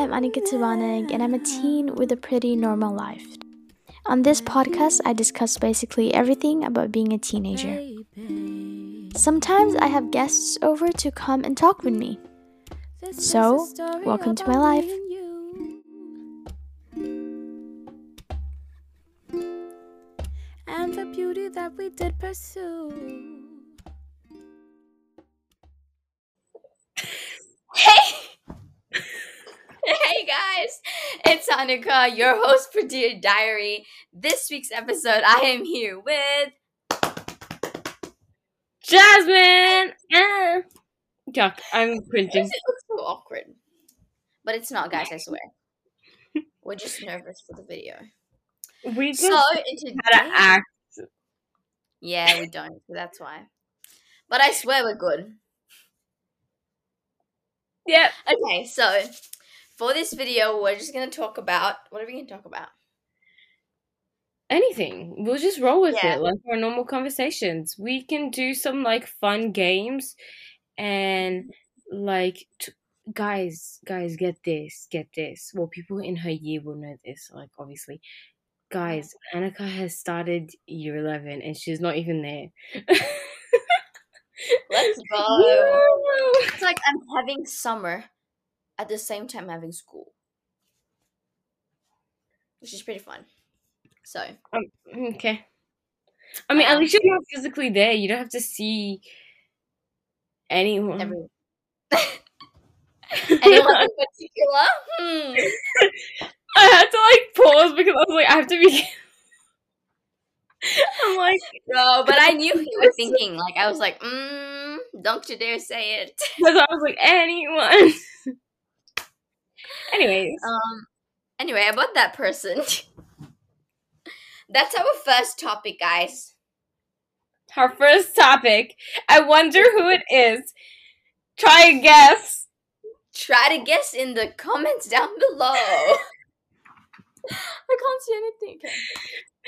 I'm Anika Tivanek and I'm a teen with a pretty normal life. On this podcast, I discuss basically everything about being a teenager. Sometimes I have guests over to come and talk with me. So, welcome to my life. And the beauty that we did pursue. Hey! Guys! It's Anika, your host for Dear Diary. This week's episode, I am here with. Jasmin! Ah. Yuck, I'm cringing. It looks so awkward. But it's not, guys, I swear. We're just nervous for the video. We just So, in how to act. Yeah, we don't, so that's why. But I swear we're good. Yep. Okay, so for this video, we're just gonna talk about. What are we gonna talk about? Anything. We'll just roll with Yeah. it like our normal conversations. We can do some like fun games and like t- guys, guys, get this, get this. Well, people in her year will know this, like obviously. Guys, Anika has started year 11 and she's not even there. Let's go. Woo! It's like I'm having summer at the same time having school, which is pretty fun. So Um, okay. I mean, at Um, least you're not physically there. You don't have to see anyone. anyone in particular? Hmm. I had to like pause because I was like, I have to be. I'm like, No, but I knew you were thinking. Like I was like, mm, don't you dare say it. because I was like, anyone. Anyways, Um. Anyway, about that person. That's our first topic, guys. our first topic. I wonder who it is. Try a guess. Try to guess in the comments down below. I can't see anything. Okay.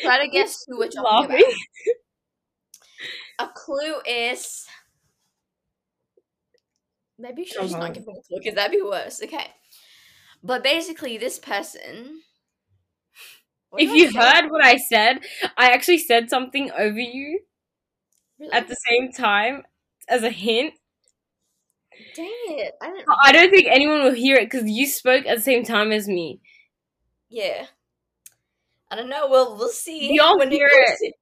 Try to guess who we're talking about. A clue is. Maybe you should just Uh-huh. not give a clue because that'd be worse. Okay. But basically, this person. What If you say? heard what I said, I actually said something over you Really? at the same time as a hint. Dang it. I didn't. I don't think anyone will hear it because you spoke at the same time as me. Yeah. I don't know. We'll, we'll see. We all when hear it.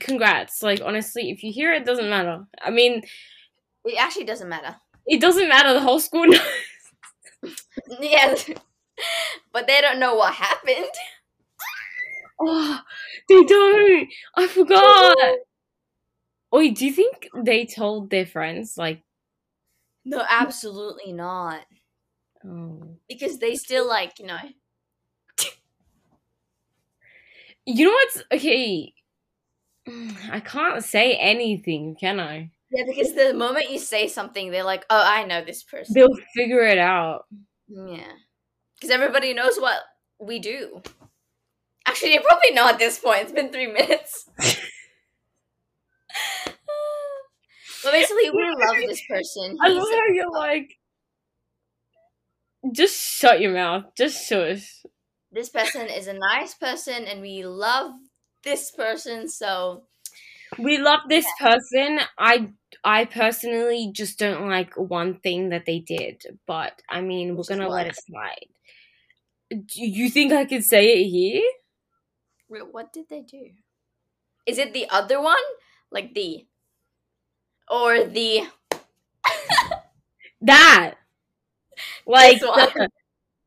Congrats. Like, honestly, if you hear it, it doesn't matter. I mean, It actually doesn't matter. it doesn't matter. The whole school knows. Yeah. but they don't know what happened. Oh, they don't. I forgot. Wait, do you think they told their friends? Like, No, absolutely not. oh. Because they still like, you know. You know what's okay? I can't say anything, can I? Yeah, because the moment you say something, they're like, "Oh, I know this person." They'll figure it out. Yeah, because everybody knows what we do. Actually, they probably know at this point. It's been three minutes. but basically, we love this person. I love how you're like, just shut your mouth. Just shush. this person is a nice person, and we love this person. So We love this person. I I personally just don't like one thing that they did, but I mean, we're gonna let it slide. Do you think I could say it here? Wait, what did they do? Is it the other one, like the, or the? That, like, This one. the,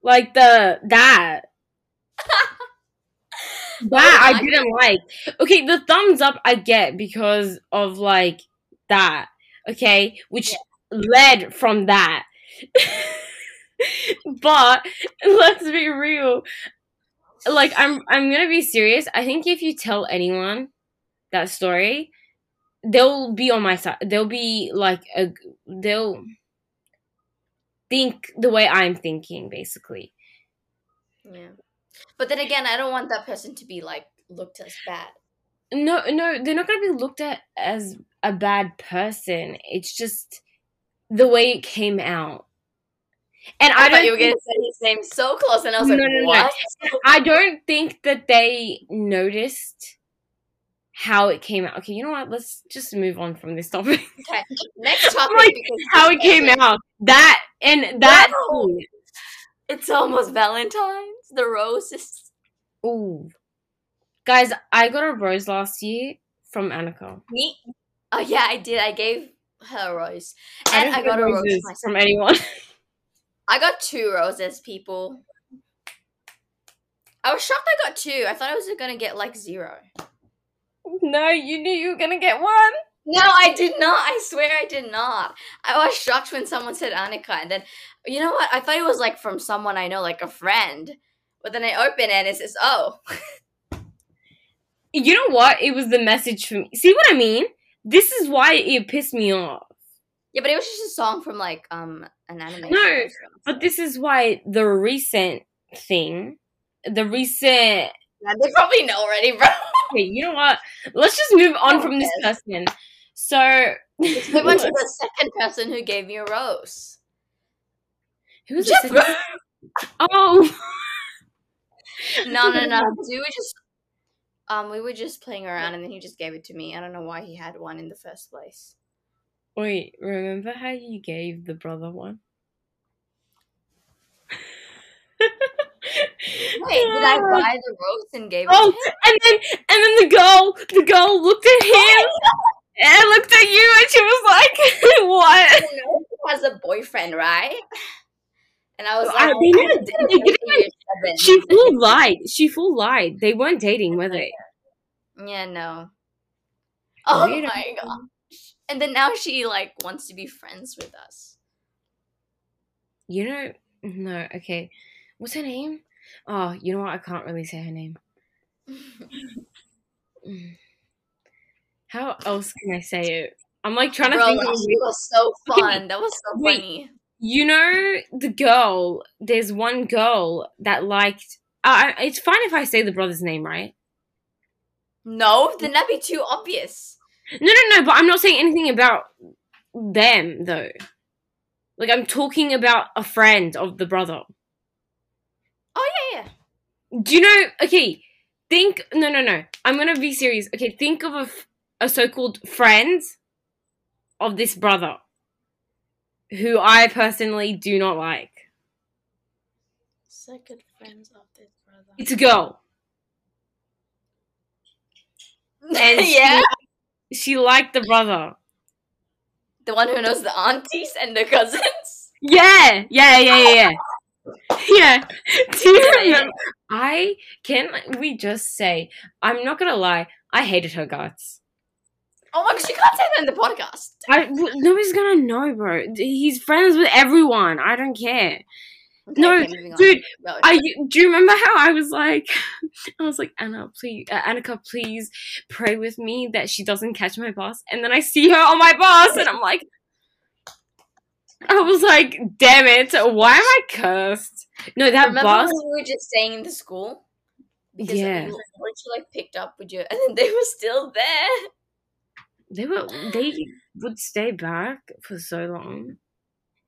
like the that. That Oh I didn't like. Okay, the thumbs up I get because of like that. Okay, which led from that. but let's be real. Like I'm I'm going to be serious. I think if you tell anyone that story, they'll be on my side. They'll be like a they'll think the way I'm thinking basically. Yeah. But then again, I don't want that person to be like looked as bad. No, no, they're not going to be looked at as a bad person. It's just the way it came out. And I, I, thought don't you were gonna say his name so close, and I was No, like, no, no. what? I don't think that they noticed how it came out. Okay, you know what? Let's just move on from this topic. Okay, next topic. Like, because how it came out. That and that. No. It's almost Valentine's. The roses. Ooh, guys, I got a rose last year from Anika. Me? Oh yeah, I did. I gave her a rose, and don't I, got a rose from anyone. I got two roses, people. I was shocked I got two. I thought I was gonna get like zero. no, you knew you were gonna get one. No, I did not. I swear I did not. I was shocked when someone said Anika, and then you know what? I thought it was like from someone I know, like a friend. But then I open it and it says, "Oh, You know what? It was the message for me. See what I mean? This is why it pissed me off. yeah," but it was just a song from like um an anime. No. But this is why the recent thing, the recent. Yeah, they probably know already, bro. Okay, you know what? Let's just move on from this person. So, we went to the second person who gave me a rose. who's second? Oh, no, no, no. Do We just um we were just playing around, and then he just gave it to me. I don't know why he had one in the first place. wait. Remember how you gave the brother one? Wait, did I buy the rose and gave it Oh, and then and then the girl, the girl looked at him and looked at you, and she was like, "What?" He has a boyfriend, right? And I was uh, like, I- they never- didn't they didn't. She full lied. She full lied. They weren't dating, were they? Yeah, no. Oh my god. And then now she like wants to be friends with us. You know, no. Okay, what's her name? Oh, you know what? I can't really say her name. How else can I say it? I'm like trying to think. that was so fun. That was so Wait. funny. You know, the girl. There's one girl that liked. Uh, it's fine if I say the brother's name, right? No, then that'd be too obvious. No, no, no. But I'm not saying anything about them though. Like I'm talking about a friend of the brother. Oh yeah, yeah. Do you know? Okay, think. No, no, no. I'm gonna be serious. Okay, think of a, f- a so-called friend of this brother, who I personally do not like. Second friends of this brother. It's a girl, and yeah, she, she liked the brother. the one who knows the aunties and the cousins. Yeah, yeah, yeah, yeah, yeah. Yeah. Do you remember? I can we just say I'm not gonna lie. I hated her guts. Oh my gosh, you can't say that in the podcast. I w- nobody's gonna know, bro. He's friends with everyone. I don't care. Okay, No, okay, dude. I do you remember how I was like, I was like Anna, please, uh, Anika, please pray with me that she doesn't catch my bus. And then I see her on my bus, and I'm like, I was like, damn it, why am I cursed? No, that Remember bus. when we were just staying in the school? Because Yeah. we literally like picked up with you, and then they were still there. They were they would stay back for so long.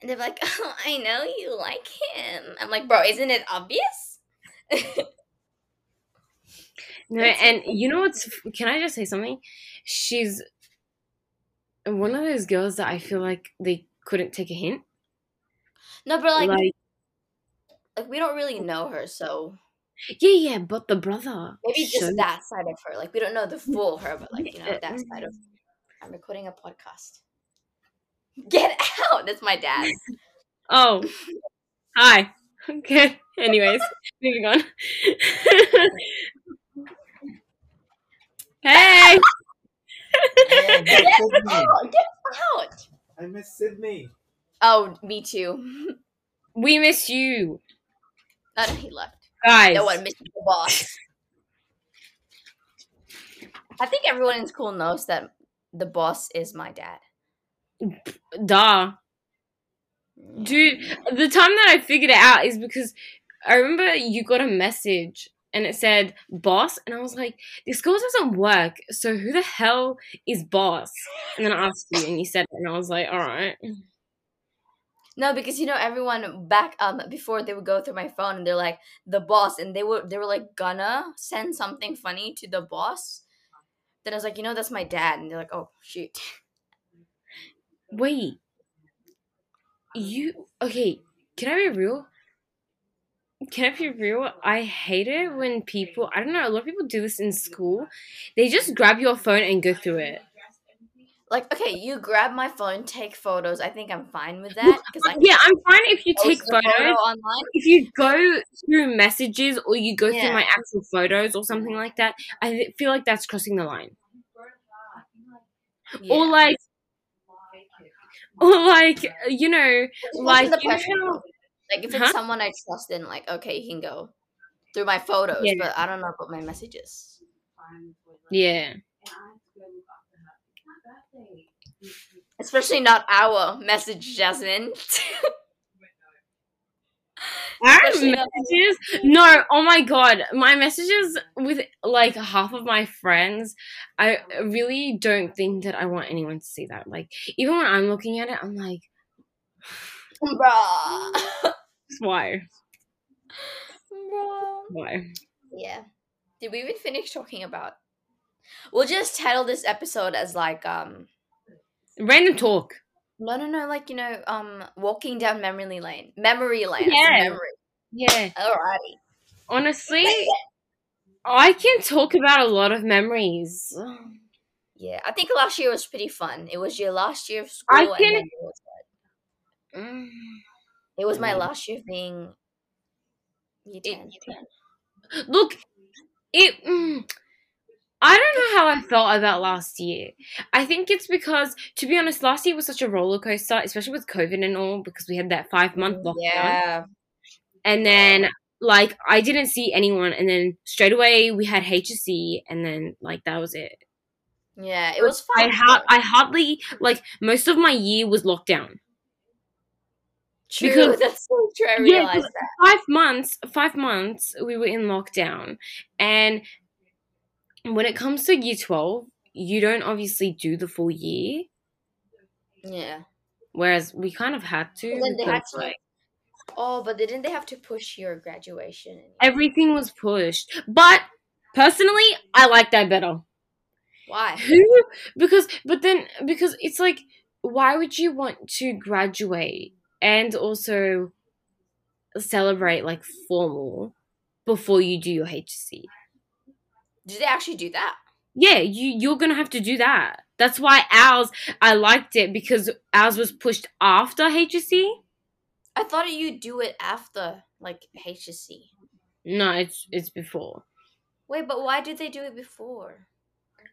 And they're like, "Oh, I know you like him." I'm like, "Bro, isn't it obvious?" No, and you know what's? Can I just say something? She's one of those girls that I feel like they couldn't take a hint. no, but like, like, like we don't really know her, so yeah, yeah, but the brother. maybe just that side of her. Like, we don't know the full her, but like, you know, that side of. I'm recording a podcast. Get out! That's my dad. Oh, hi. Okay. Anyways, moving on. hey. Oh, Get out! Get out! I miss Sydney. Oh, me too. We miss you, No, no, he left. guys. No one missed the boss. I think everyone in school knows that the boss is my dad. Duh. Dude, the time that I figured it out is because I remember you got a message and it said boss, and I was like, this girl doesn't work, so who the hell is boss? And then I asked you, and you said it, and I was like, all right. No, because you know everyone back um before they would go through my phone and they're like the boss and they were they were like gonna send something funny to the boss. Then I was like, you know, that's my dad, and they're like, oh shoot. Wait. You okay, can I be real? Can I be real? I hate it when people I don't know, a lot of people do this in school. They just grab your phone and go through it. Like, okay, you grab my phone, take photos. I think I'm fine with that because I Yeah, I'm fine if you take the photo photos. online. If you go through messages or you go Yeah. through my actual photos or something like that, I feel like that's crossing the line. Yeah. Or like or like you know, like you know Like if it's Huh? someone I trust, then like okay, you can go through my photos, Yeah. but I don't know about my messages. yeah. Especially not our message, Jasmin. Our Especially messages? No, oh my god. My messages with like half of my friends, I really don't think that I want anyone to see that. Like, even when I'm looking at it, I'm like, Bruh. why? Bruh. Why? Yeah. Did we even finish talking about? We'll just title this episode as like um Random talk. no no no like you know um walking down memory lane memory lane Yeah. memory Yeah. alrighty Honestly, I can talk about a lot of memories. yeah I think last year was pretty fun it was your last year of school I and can- then it was, Mm. it was my last year of being year 10 Look, it. Mm, I don't know how I felt about last year. I think it's because, to be honest, last year was such a roller coaster, especially with COVID and all, because we had that five month mm, lockdown. yeah And then, like, I didn't see anyone, and then straight away we had HSC, and then, like, that was it. yeah it was fun I, ha- I hardly, like, most of my year was locked down. true because- that's so true I Yeah, realized that five months five months we were in lockdown and when it comes to year 12 you don't obviously do the full year. Yeah. Whereas we kind of had to And then they had to- like, oh but didn't they have to push your graduation everything was pushed. But personally i like that better. Why? Who because but then because it's like why would you want to graduate and also celebrate like formal before you do your hsc did they actually do that Yeah, you you're gonna have to do that. That's why ours I liked it because ours was pushed after HSC. I thought you do it after like HSC. No, it's it's before. Wait, but why did they do it before?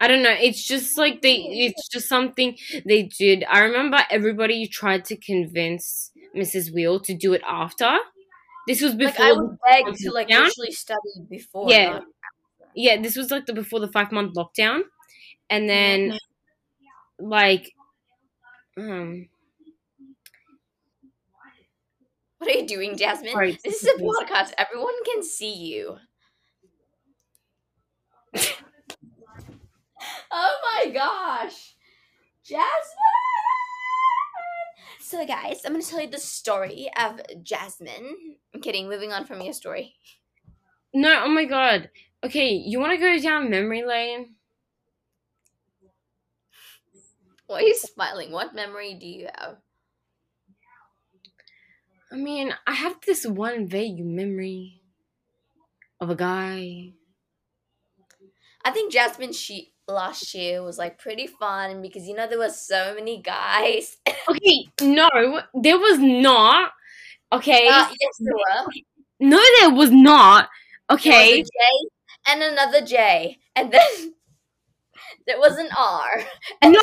I don't know. It's just like they. It's just something they did. I remember everybody tried to convince Mrs. Wheel to do it after. This was Like before. I would beg to like literally study before. Yeah. Yeah, this was like the before the five month lockdown, and then like, um, What are you doing, Jasmin? Sorry, this is a podcast. Everyone can see you. oh my gosh, Jasmin! So, guys, I'm gonna tell you the story of Jasmin. I'm kidding. Moving on from your story. No, oh my god. Okay, you want to go down memory lane? Why are you smiling? What memory do you have? I mean, I have this one vague memory of a guy. I think Jasmin she last year was like pretty fun because you know there was so many guys. Okay, no, there was not. Okay, Uh, yes, there were. no, there was not. Okay, J and another J, and then there was an R. no,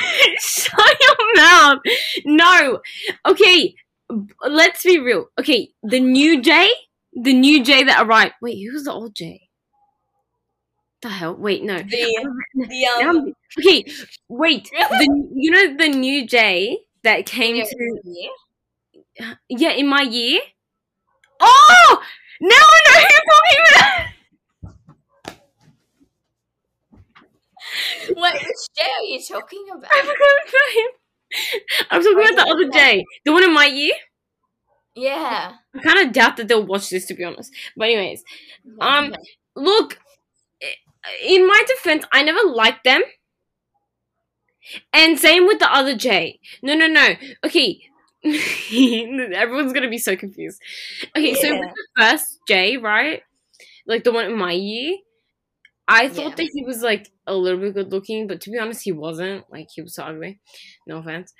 shut your mouth. No, okay, let's be real. Okay, the new J, the new J that arrived. Wait, who's the old J? The hell? Wait, no. The the um. Okay, wait. The you know the new J that came to yeah. yeah in my year. Oh, now I know who you're talking about. Wait, which J are you talking about? I forgot. I'm talking about the other yeah. Jay, the one in my year. Yeah. I kind of doubt that they'll watch this, to be honest. But anyways, Um, look, in my defense, I never liked them. And same with the other J. No, no, no. Okay. Everyone's gonna be so confused. Okay, so Yeah. the first J, right? Like the one in my year, I thought Yeah. that he was like a little bit good looking, but to be honest, he wasn't. Like he was so ugly. No offense.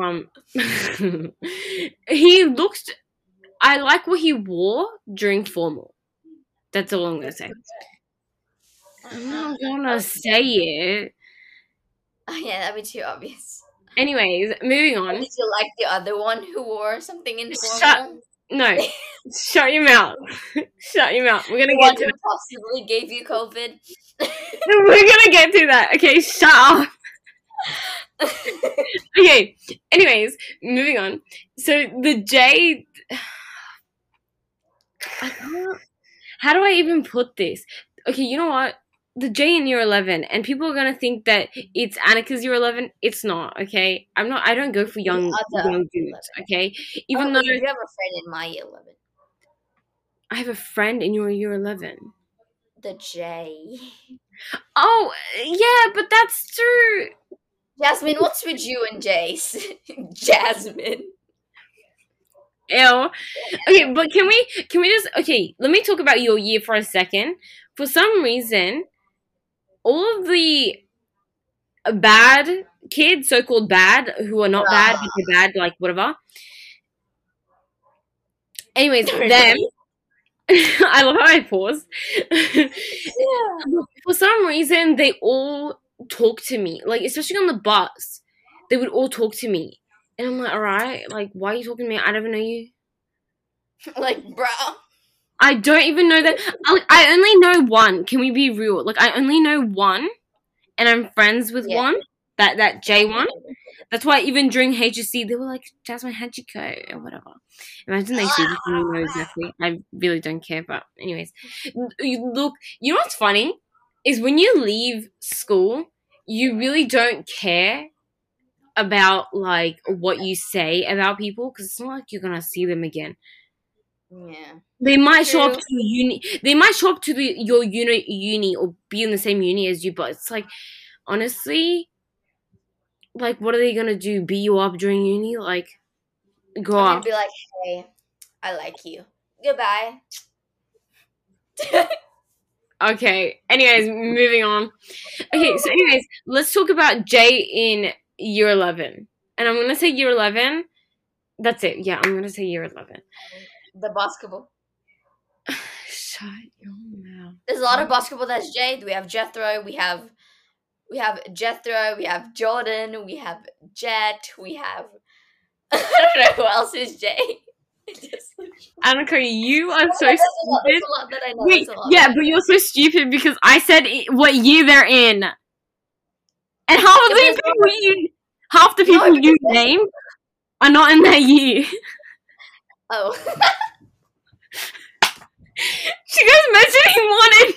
Um, he looked. I like what he wore during formal. That's all I'm gonna say. I'm not gonna say it. Oh, yeah, that'd be too obvious. Anyways, moving on. Did you like the other one who wore something Shut- No, shut your mouth. shut your mouth. We're gonna The get one to who possibly gave you COVID? We're gonna get to that. Okay, shut up. Okay. Anyways, moving on. So the J. I can't- How do I even put this? Okay, you know what? The J in year eleven, and people are gonna think that it's Anika's year eleven. It's not. Okay, I'm not. I don't go for young young dudes. Okay, oh, even oh, though you have a friend in my 11. I have a friend in your year eleven. The J. Oh yeah, but that's true. Jasmin, what's with you and Jace? Jasmin. Ew. Okay, but can we can we just okay, let me talk about your year for a second. For some reason, all of the bad kids, so called bad, who are not bad, ah. but they're bad, like whatever. Anyways, them I love how I paused. For some reason they all talk to me. Like especially on the bus. They would all talk to me. And I'm like, alright, like why are you talking to me? I don't even know you. like, bro. I don't even know that. I, I only know one. Can we be real? Like, I only know one, and I'm friends with Yeah. one. That that J one. That's why even during HSC, they were like, "Jasmin, how'd you go?" or whatever. Imagine they see this and know exactly. I really don't care, but anyways, you look. You know what's funny is when you leave school, you really don't care about like what you say about people because it's not like you're gonna see them again. Yeah. They might show up to uni. They might show up to the your uni, uni or be in the same uni as you. But it's like, honestly, like, what are they gonna do? Beat you up during uni? Like, go I'm up. be like, hey, I like you. Goodbye. Okay. Anyways, moving on. Okay. So, anyways, let's talk about Jay in year eleven. And I'm gonna say year eleven. That's it. Yeah, I'm gonna say year eleven. the basketball. Shut your mouth. There's a lot of basketball that's Jade. We have Jethro. We have we have Jethro. We have Jordan. We have Jet. We have I don't know who else is Jay. Just- Anika, you are oh so that's, a lot, stupid. that's a lot that I know. Wait, that's a lot. yeah, but you're so stupid because I said what year they're in, and half of the people you, half the people you name are not in that year. Oh, She goes mentioning one in.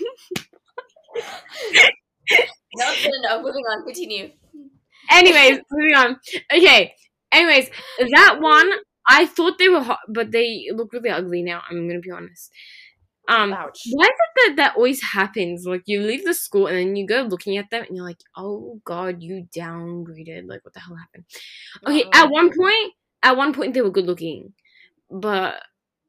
no, no, no. Moving on. Continue. Anyways, moving on. Okay. Anyways, that one I thought they were hot, but they look really ugly now. I'm gonna be honest. Um, Ouch. Why is it that that always happens? Like you leave the school and then you go looking at them and you're like, oh god, you downgraded. Like what the hell happened? Okay, at one point, at one point they were good looking, but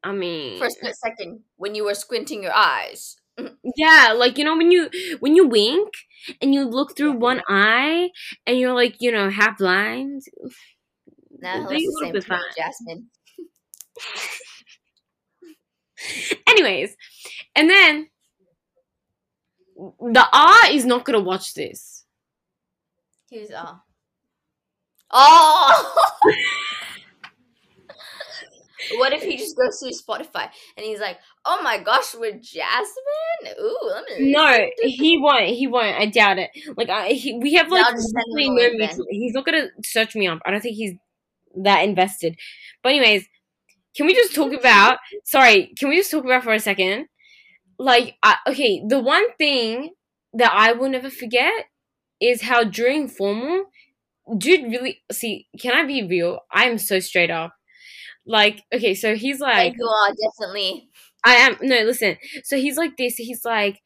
I mean, For a split second, when you were squinting your eyes. yeah, like you know when you when you wink and you look through one eye and you're like you know half blind. Nah, They that's the look same the fine. Jasmin. Anyways, and then the R is not gonna watch this. Who's uh Oh What if he just goes to Spotify and he's like, "Oh my gosh, with Jasmin? Ooh, let me." No, he won't. He won't. I doubt it. Like I, he, we have like I'll just send him really no mutual. He's not gonna search me up. I don't think he's that invested. But anyways, can we just talk about? Sorry, can we just talk about for a second? Like, I, okay, the one thing that I will never forget is how during formal, dude really see. Can I be real? I am so straight up. Like, okay, so he's like, you are definitely. I am no. Listen, so he's like this. He's like,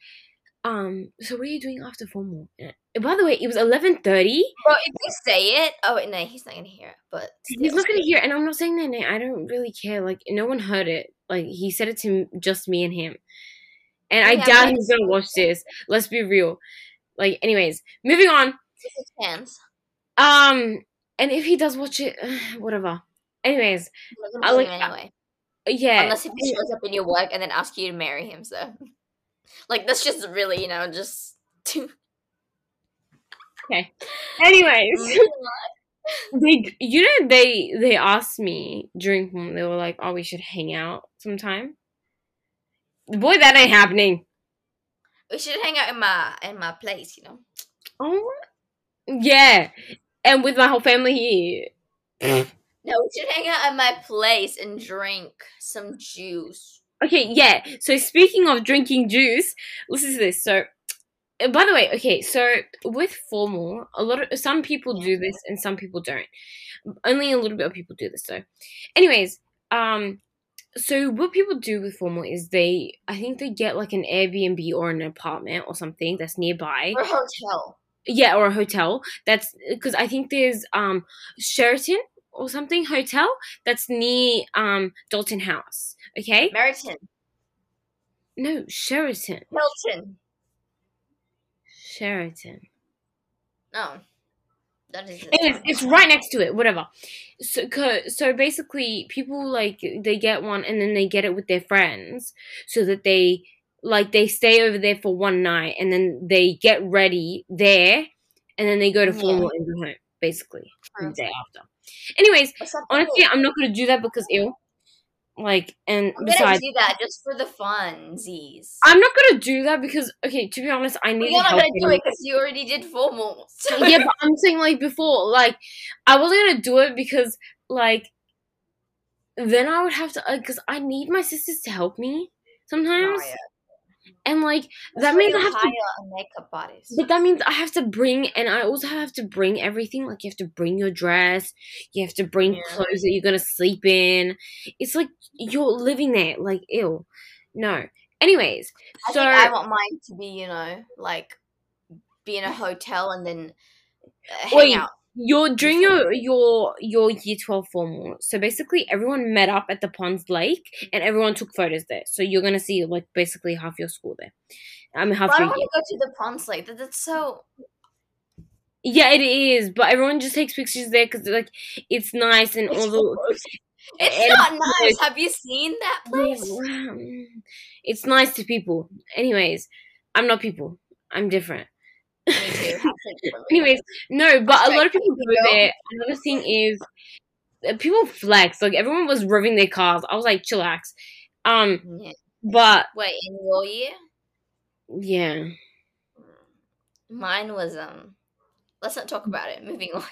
um. So what are you doing after formal? Uh, By the way, it was eleven thirty. Bro, if you say it, oh wait, no, he's not gonna hear it. But He's still. not gonna hear, and I'm not saying that. I don't really care. Like, no one heard it. Like, he said it to just me and him, and I Yeah, doubt but- he's gonna watch this. Let's be real. Like, anyways, moving on. With his hands. Um, and if he does watch it, whatever. Anyways, I'm I not like- gonna believe him anyway. yeah. Unless if he shows up in your work and then asks you to marry him, so like that's just really, you know, just too Okay. Anyways, they, you know, they they asked me during formal. They were like, "Oh, we should hang out sometime." Boy, that ain't happening. we should hang out in my in my place, you know. Oh, yeah, and with my whole family here. No, we should hang out at my place and drink some juice. Okay, yeah. So speaking of drinking juice, listen to this. So, uh, by the way, okay, so with formal, a lot of some people do this and some people don't. Only a little bit of people do this though. Anyways, um, so what people do with formal is they, I think they get like an Airbnb or an apartment or something that's nearby. Or hotel. Yeah, or a hotel. That's because I think there's um Sheraton or something hotel that's near um Dalton House. Okay, Meriton. no Sheraton. Hilton. Sheraton. No. That is Anyways, it's right next to it. Whatever. So, so basically, people like they get one and then they get it with their friends, so that they like they stay over there for one night and then they get ready there, and then they go to Yeah. formal and go home. Basically, True. the day after. Anyways, honestly. I'm not gonna do that because ill. Like, and I'm gonna besides, do that just for the funsies. I'm not gonna do that because okay, to be honest, I Well, need you're not gonna do it because you already did formal. So yeah, but I'm saying like before, like I wasn't gonna do it because like then I would have to because I need my sisters to help me sometimes, Oh, yeah. And like That's that means I have to. a makeup artist. But that means I have to bring, and I also have to bring everything. Like you have to bring your dress, you have to bring Yeah. clothes that you're gonna sleep in. It's like you're living there. Like ew, no. Anyways, I so I want mine to be, you know, like be in a hotel and then uh, hang Wait, out. Your during your your your year twelve formal. So basically, everyone met up at the Ponds Lake, and everyone took photos there. So you're gonna see like basically half your school there. I mean, half But I want to go to the Ponds Lake. That, that's so. Yeah, it is. But everyone just takes pictures there because like it's nice and all the. It's not nice. Have you seen that place? Um, it's nice to people. Anyways, I'm not people. I'm different. Anyways, no, but a lot of people go there. Another thing is, uh, people flex. Like everyone was revving their cars. I was like, chillax. Um, Yeah. but Wait, in your year, yeah, mine was um. Let's not talk about it. Moving on.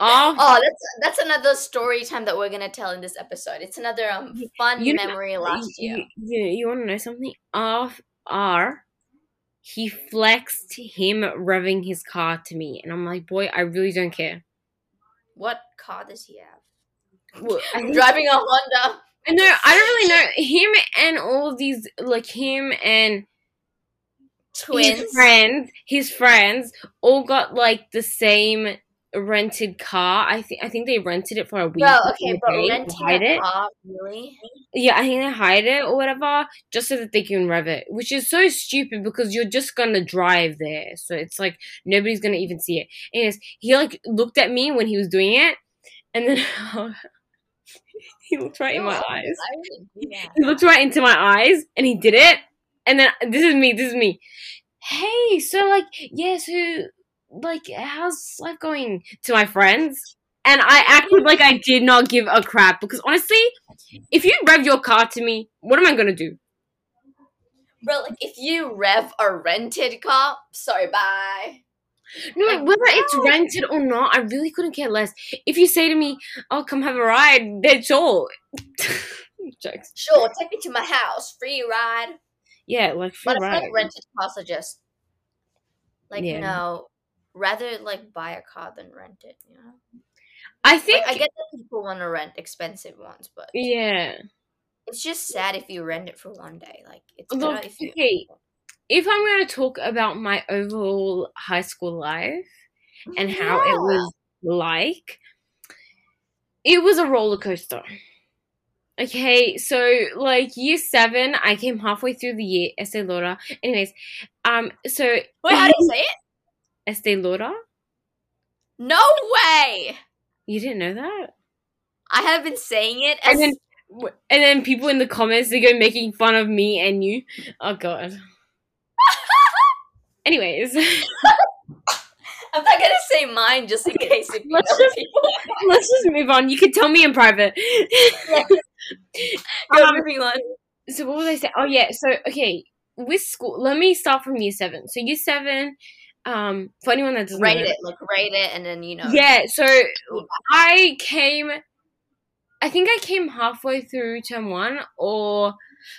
oh, Oh, that's that's another story time that we're gonna tell in this episode. It's another um fun You know- memory last year. you, you, you want to know something? Off R, he flexed him revving his car to me, and I'm like, boy, I really don't care. What car does he have? Well, I Driving a Honda. No, I don't really know him and all of these, like him and Twins. his friends, his friends all got like the same rented car. I think I think they rented it for a week. Or okay, but day, renting a it. car, really? Yeah, I think they hide it or whatever, just so that they can rev it, which is so stupid because you're just gonna drive there, so it's like nobody's gonna even see it. Anyways, he like looked at me when he was doing it, and then he looked right in my eyes. I wouldn't do that. He looked right into my eyes and he did it. And then this is me, this is me. Hey, so like, yeah, so like, how's life going to my friends? And I acted like I did not give a crap because honestly, if you rev your car to me, what am I gonna do? Bro, like if you rev a rented car, sorry, bye. No, Like, whether it's rented or not, I really couldn't care less. If you say to me, "Oh, come have a ride," then sure. Jokes. Sure, take me to my house, free ride. Yeah, like free ride. But I feel like rented cars are just like Yeah. you know rather like buy a car than rent it. You know, I like, think I get that people want to rent expensive ones, but yeah. it's just sad if you rent it for one day. Like it's Look, if you. okay, if I'm going to talk about my overall high school life and how it was like, it was a roller coaster. Okay, so like year seven, I came halfway through the year, Estee Lauder. Anyways, um, so Wait, how do you say it? Estee Lauder? No way! You didn't know that? I have been saying it as And then, and then people in the comments they go making fun of me and you. Oh god. Anyways, I'm not gonna say mine just in case if you Let's just- people. let's just move on. You can tell me in private. Go Um, moving on. so what was I saying? Oh yeah, so okay, with school. Let me start from year seven. So year seven, um, for anyone that doesn't Rate know, it, like rate it, and then you know. yeah. So I came. I think I came halfway through term one, or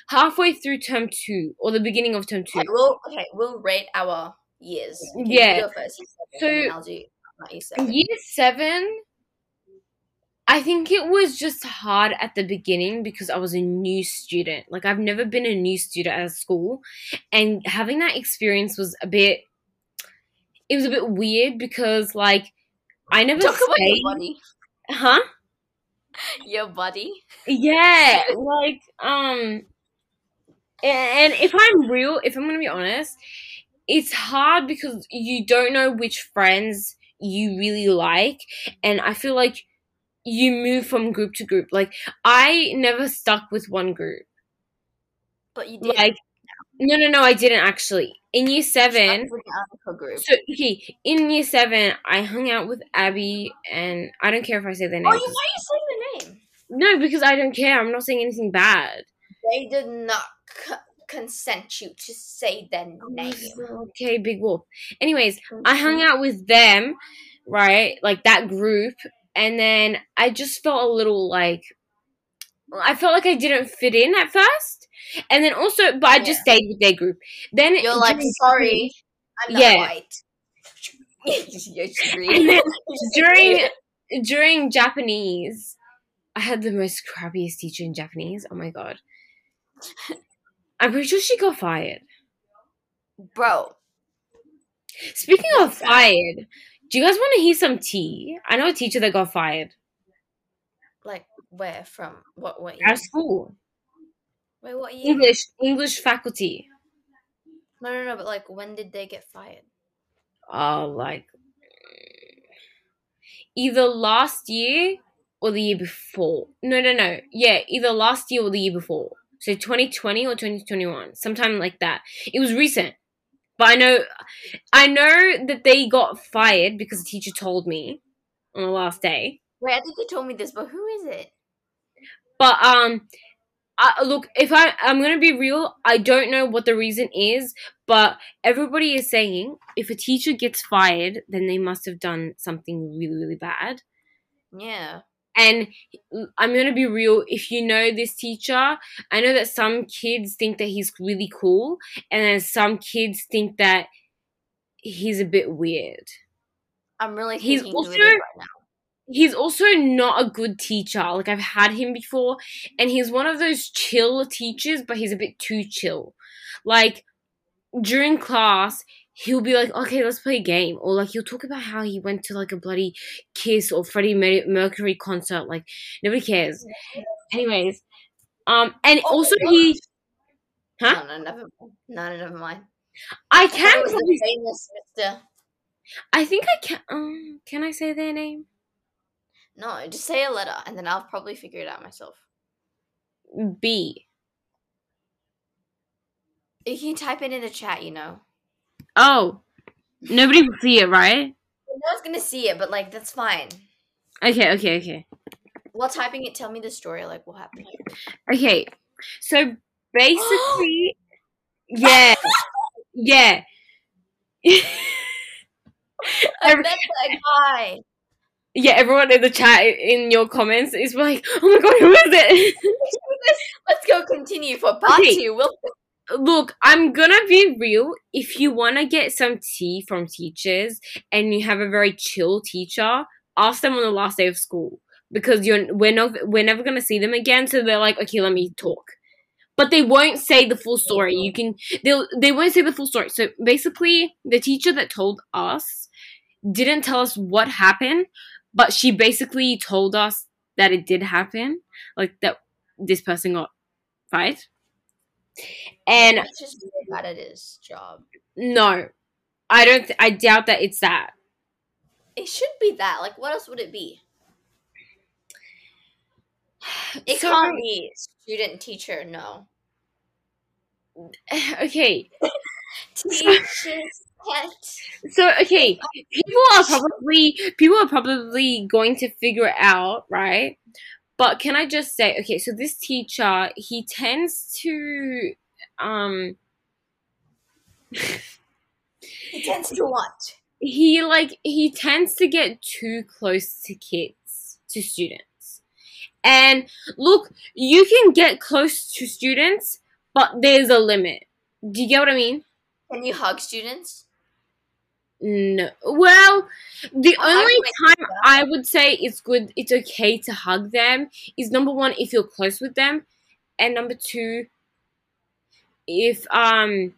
halfway through term two, or the beginning of term two. Okay, we'll okay, we'll rate our years. Yeah. first. seven, So- I'll do year seven. Year seven, I think it was just hard at the beginning because I was a new student. Like I've never been a new student at a school, and having that experience was a bit. It was a bit weird because like I never Talk about stayed, your body. huh? Your body. Yeah, like um, and if I'm real, if I'm gonna be honest, it's hard because you don't know which friends you really like, and I feel like you move from group to group. Like I never stuck with one group. But you did. Like no, no, no, I didn't actually. In year seven, Stuck with the Alpha group. so okay, in year seven, I hung out with Abby, and I don't care if I say their Oh, names. you why you say the name? No, because I don't care. I'm not saying anything bad. They did not c- consent you to say their name. Okay, big wolf. Anyways, oh, I hung out with them, right? Like that group, and then I just felt a little like I felt like I didn't fit in at first, and then also, but I just stayed with their group. Then You're like, sorry, I'm not Yeah. white. And then during during Japanese, I had the most crappiest teacher in Japanese. Oh my god. I'm pretty sure she got fired. Bro, Speaking of fired, do you guys want to hear some tea? I know a teacher that got fired like where from? What what at school. Wait, what year? English English faculty. No, no, no. But like, when did they get fired? Uh like either last year or the year before. No, no, no. Yeah, either last year or the year before. So 2020 or 2021, sometime like that. It was recent. But I know I know that they got fired because the teacher told me on the last day. Wait, I think you told me this, but who is it? But um, I, look, if I I'm gonna be real, I don't know what the reason is, but everybody is saying if a teacher gets fired, then they must have done something really really bad. Yeah. And I'm gonna be real. If you know this teacher, I know that some kids think that he's really cool, and then some kids think that he's a bit weird. I'm really He's also- right now. He's also not a good teacher. Like I've had him before, and he's one of those chill teachers, but he's a bit too chill. Like during class, he'll be like, "Okay, let's play a game," or like he'll talk about how he went to like a bloody Kiss or Freddie Mer- Mercury concert. Like nobody cares. Anyways, um, and Oh also he, huh? No, no, never mind. No, no, never mind. I I can it was probably. famous Mr. I think I can. Um, can I say their name? No, just say a letter, and then I'll probably figure it out myself. B. You can type it in the chat, you know. Oh, nobody will see it, right? No one's gonna see it, but like that's fine. Okay, okay, okay. While typing it, tell me the story, like what happened. Okay, so basically, yeah, yeah. I met that guy. Yeah, everyone in the chat in your comments is like, "Oh my god, who is it?" Let's go continue for part Okay. two. We'll look, I'm gonna be real. If you want to get some tea from teachers and you have a very chill teacher, ask them on the last day of school because you're we're not we're never gonna see them again. So they're like, okay, let me talk, but they won't say the full story. You can they'll they won't say the full story. So basically, the teacher that told us didn't tell us what happened, but she basically told us that it did happen, like that this person got fired. And He's just really bad at his job. no, I don't. Th- I doubt that it's that. It should be that. Like, what else would it be? It So- can't be student teacher. No. Okay, Teachers. So okay, people are probably people are probably going to figure it out, right? But can I just say, okay, so this teacher he tends to um He tends to what? he like he tends to get too close to kids to students and look you can get close to students but there's a limit do you get what i mean Can you hug students? No well the I only time i would say it's good it's okay to hug them is number one if you're close with them and number two if um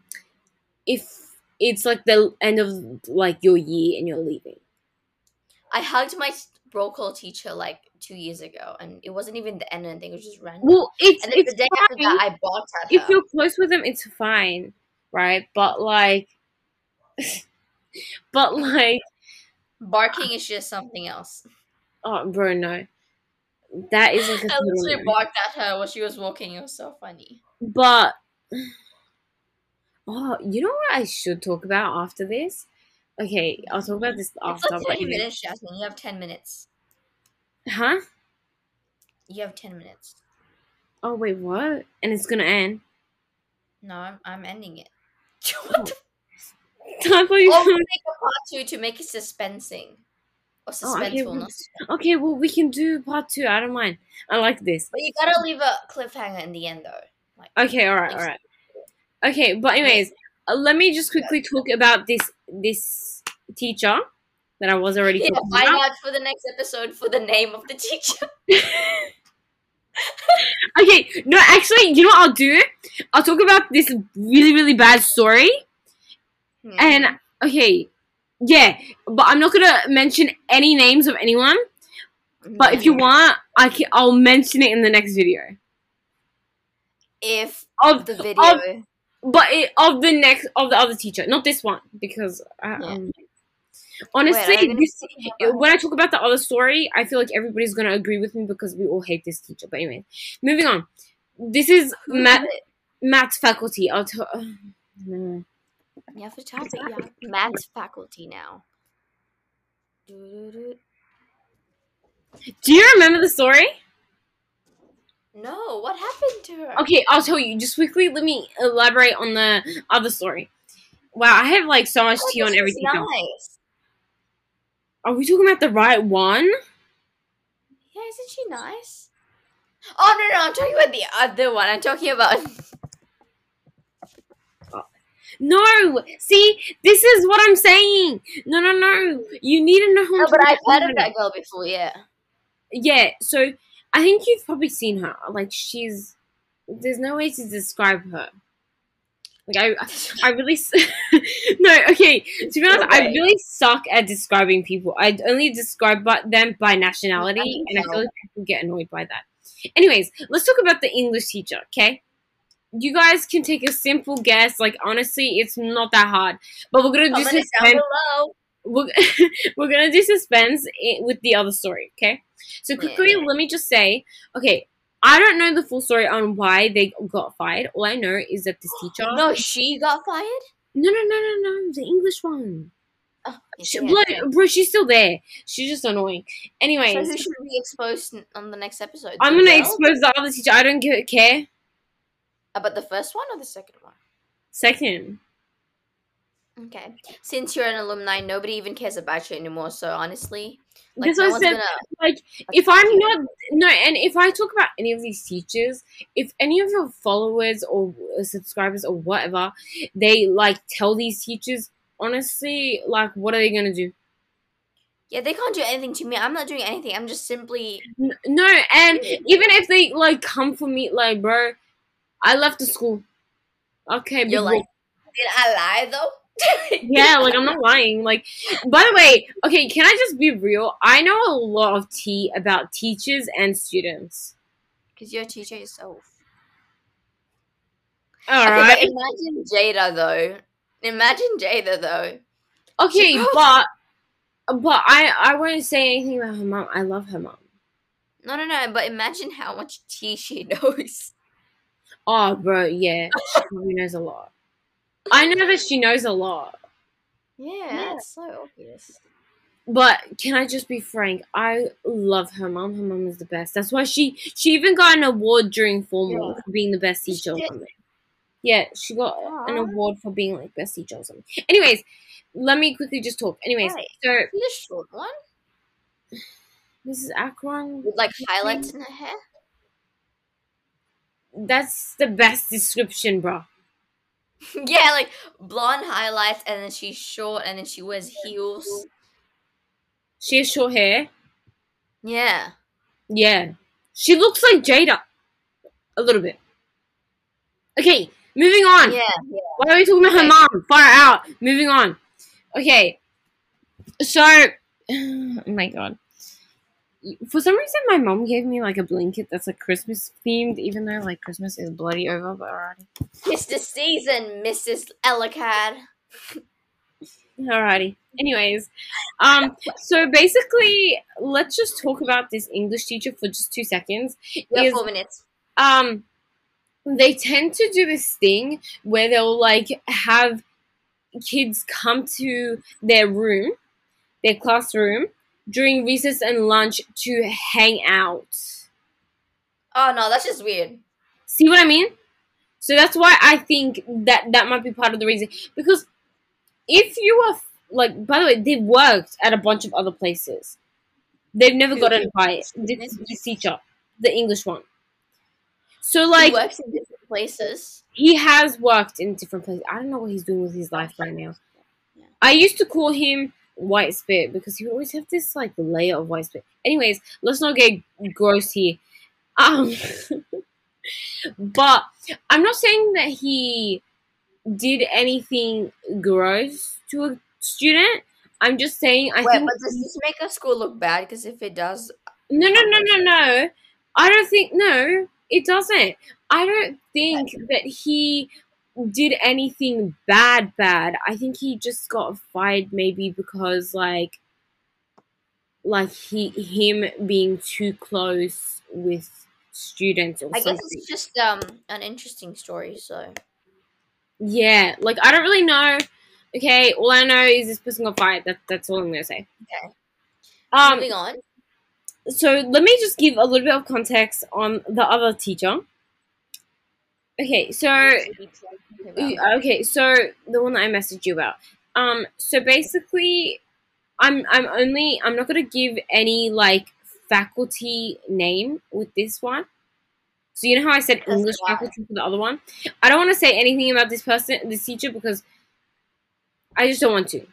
if it's like the end of like your year and you're leaving I hugged my roll call teacher like two years ago, and it wasn't even the end of anything. It was just random. Well, it's and then it's the day fine. after that, I barked at her. if you're close with them, it's fine, right? But like, but like, Barking is just something else. oh, bro, no, that is like a I literally barked at her while she was walking. It was so funny. But oh, you know what I should talk about after this? Okay, I'll talk about this It's after. like but 20 minutes, Jasmin. You have 10 minutes. Huh? You have 10 minutes. Oh wait, what? And it's gonna end. No, I'm, I'm ending it. Oh. I thought you Or make a part two to make it suspensing. Or Oh, okay, well- Okay, well we can do part two. I don't mind. I like this. But you gotta leave a cliffhanger in the end, though. Like, Okay, all right, all right. Okay, but anyways, uh, let me just quickly talk about this this teacher that I was already yeah, talking find out for the next episode for the name of the teacher. Okay, no, actually, you know what I'll do? I'll talk about this really really bad story. And okay, yeah, but I'm not gonna mention any names of anyone. But if you want, I can. I'll mention it in the next video if of the video, of- but it, of the next of the other teacher, not this one, because I, Yeah. um, honestly, Wait, are you gonna this, when I talk about the other story, I feel like everybody's gonna agree with me because we all hate this teacher. But anyway, moving on. This is Who math did it? faculty. I'll tell. no. You have to tell me. Yeah, maths faculty now. Do you remember the story? No, what happened to her? Okay, I'll tell you. Just quickly, let me elaborate on the other story. Wow, I have like so much Oh, tea on everything. now. Nice. Are we talking about the right one? Yeah, isn't she nice? Oh no, no, I'm talking about the other one. I'm talking about. No, see, this is what I'm saying. No, no, no. You need to know. No, but I've heard of that girl before. Yeah. Yeah, so I think you've probably seen her. Like she's. There's no way to describe her. Like I, I really. no, okay. To be honest, I really suck at describing people. I only describe but them by nationality, think and I feel like people get annoyed by that. Anyways, let's talk about the English teacher. Okay, you guys can take a simple guess. Like honestly, it's not that hard. But we're gonna do Comment suspense. We're, we're gonna do suspense with the other story. Okay. So quickly, Yeah. let me just say. Okay, I don't know the full story on why they got fired. All I know is that this teacher. No, she got fired. no, no, no, no, no. The English one. Oh, She, yeah, bro, she's still there. She's just annoying. So Anyways, who should be exposed on the next episode? I'm gonna girl? expose the other teacher. I don't give, care. About the first one or the second one? Second. Okay. Since you're an alumni, nobody even cares about you anymore. So honestly, Like no I said. gonna. like if I'm you. not no, and if I talk about any of these teachers, if any of your followers or uh, subscribers or whatever, they like tell these teachers, honestly, like what are they gonna do? Yeah, they can't do anything to me. I'm not doing anything. I'm just simply. No, and even if they like come for me, like bro, I left the school. Okay, You're like, did I lie though? yeah, like I'm not lying. Like, by the way, okay, can I just be real? I know a lot of tea about teachers and students. Because you're a teacher yourself. All Okay, right. imagine Jada though. Imagine Jada though. Okay, She- but but I I won't say anything about her mom. I love her mom. No, no, no. But imagine how much tea she knows. Oh, bro, yeah, she knows a lot. I know that she knows a lot. Yeah, it's so obvious. But can I just be frank? I love her mom. Her mom is the best. That's why she she even got an award during formal Yeah. for being the best teacher did? Yeah, she got oh, an award for being like best teacher or something. Anyways, let me quickly just talk. Anyways, Right. so this short one Mrs. Akron, with like highlights in her hair. That's the best description, bro. yeah, like blonde highlights, and then she's short, and then she wears heels. She has short hair. Yeah. Yeah. She looks like Jada. A little bit. Okay, moving on. Yeah. Why are we talking about her mom? Far out. Moving on. Okay. So, oh my god. For some reason, my mom gave me like a blanket that's like Christmas themed, even though like Christmas is bloody over, but alrighty. It's the season, Mrs. Elakkad. Alrighty. Anyways, um, so basically, let's just talk about this English teacher for just two seconds. We have Is- four minutes. um they tend to do this thing where they'll like have kids come to their room their classroom during recess and lunch to hang out Oh no, that's just weird. see what i mean so that's why i think that that might be part of the reason because if you are like by the way they've worked at a bunch of other places they've never Who? gotten fired this, this teacher the english one so Like, like he works in different places. he has worked in different places. I don't know what he's doing with his life right now. I used to call him White Spit because you always have this like layer of white spit. Anyways, let's not get gross here. Um, but I'm not saying that he did anything gross to a student. I'm just saying I Wait, think but does this make a school look bad? Because if it does, no, no, no, no, no. I don't think no, it doesn't. I don't think that he did anything bad bad. I think he just got fired maybe because like like he him being too close with students or I guess it's just um an interesting story. So Yeah, like I don't really know. Okay, all I know is this person got fired. That that's all I'm gonna say. Okay. Um moving on. so let me just give a little bit of context on the other teacher. Okay, so okay, so the one that I messaged you about. Um, so basically, I'm I'm only I'm not gonna give any like faculty name with this one. So you know how I said That's English faculty for the other one. I don't want to say anything about this person, this teacher, because I just don't want to.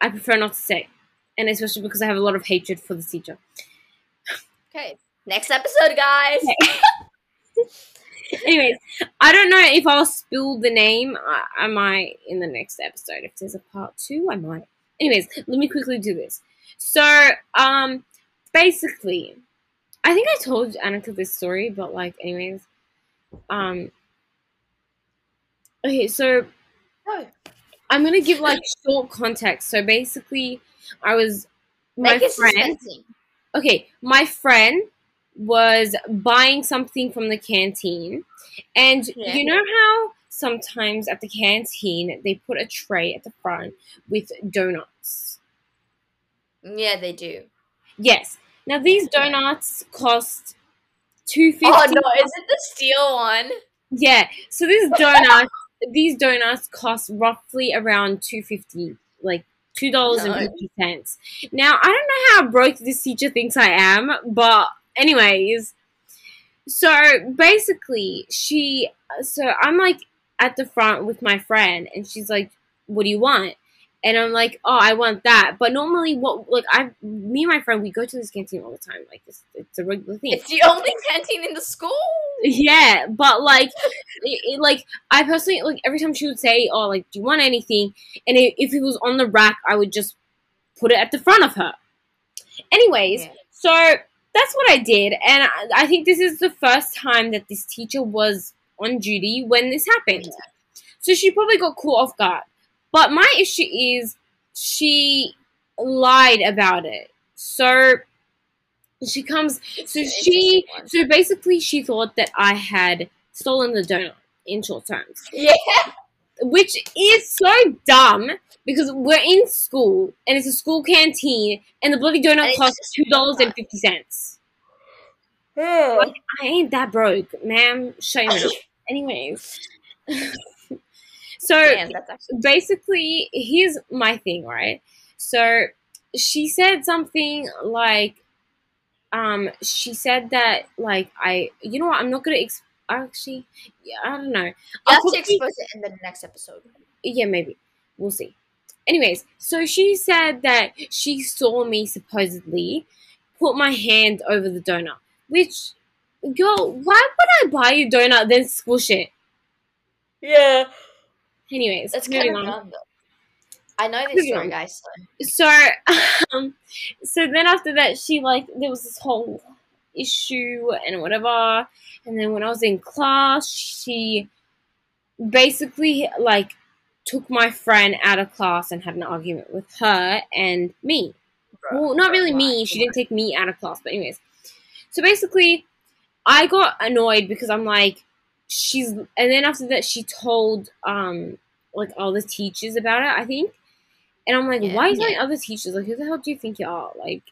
I prefer not to say, and especially because I have a lot of hatred for the teacher. Okay, next episode, guys. Anyways, I don't know if I'll spill the name. I, I might in the next episode. If there's a part two, I might. Anyways, let me quickly do this. So, um, basically, I think I told Anika this story, but like, anyways, um, okay, so Oh, I'm gonna give like short context. So basically, I was my Make friend okay, my friend was buying something from the canteen, and Yeah. you know how sometimes at the canteen they put a tray at the front with donuts. Yeah, they do. Yes. Now these donuts cost two fifty. Oh no, is it the steel one? Yeah. So these donuts, these donuts cost roughly around two fifty, like two dollars and fifty cents. Now I don't know how broke this teacher thinks I am, but anyways, so basically she, so I'm like at the front with my friend, and she's like, "What do you want?" And I'm like, oh, I want that. But normally, what like I, me and my friend, we go to this canteen all the time. Like it's, it's a regular thing. It's the only canteen in the school. Yeah, but like, it, it, like I personally like every time she would say, "Oh, like, do you want anything?" and it, if it was on the rack, I would just put it at the front of her. Anyways, Yeah. so that's what I did, and I, I think this is the first time that this teacher was on duty when this happened. So she probably got caught off guard. But my issue is she lied about it. So she comes so she so basically she thought that I had stolen the donut in short terms. Yeah. Which is so dumb because we're in school and it's a school canteen and the bloody donut costs two dollars and fifty cents. I ain't that broke, ma'am. Your. Anyways. so Damn, actually basically here's my thing right so she said something like um she said that like i you know what i'm not gonna actually yeah i don't know you I'll have to expose it in the next episode. yeah maybe we'll see anyways so she said that she saw me supposedly put my hand over the donut which girl why would i buy you donut then squish it Yeah. anyways That's kind of dumb. I know this story, on. guys. so- so um so then after that she like there was this whole issue and whatever. And then when i was in class she basically like took my friend out of class and had an argument with her and me. Bro, well not really me she didn't take me out of class but anyways. So basically i got annoyed because i'm like she's and then after that she told um like all the teachers about it i think. And i'm like Yeah. why are you telling other teachers? Like who the hell do you think you are? Like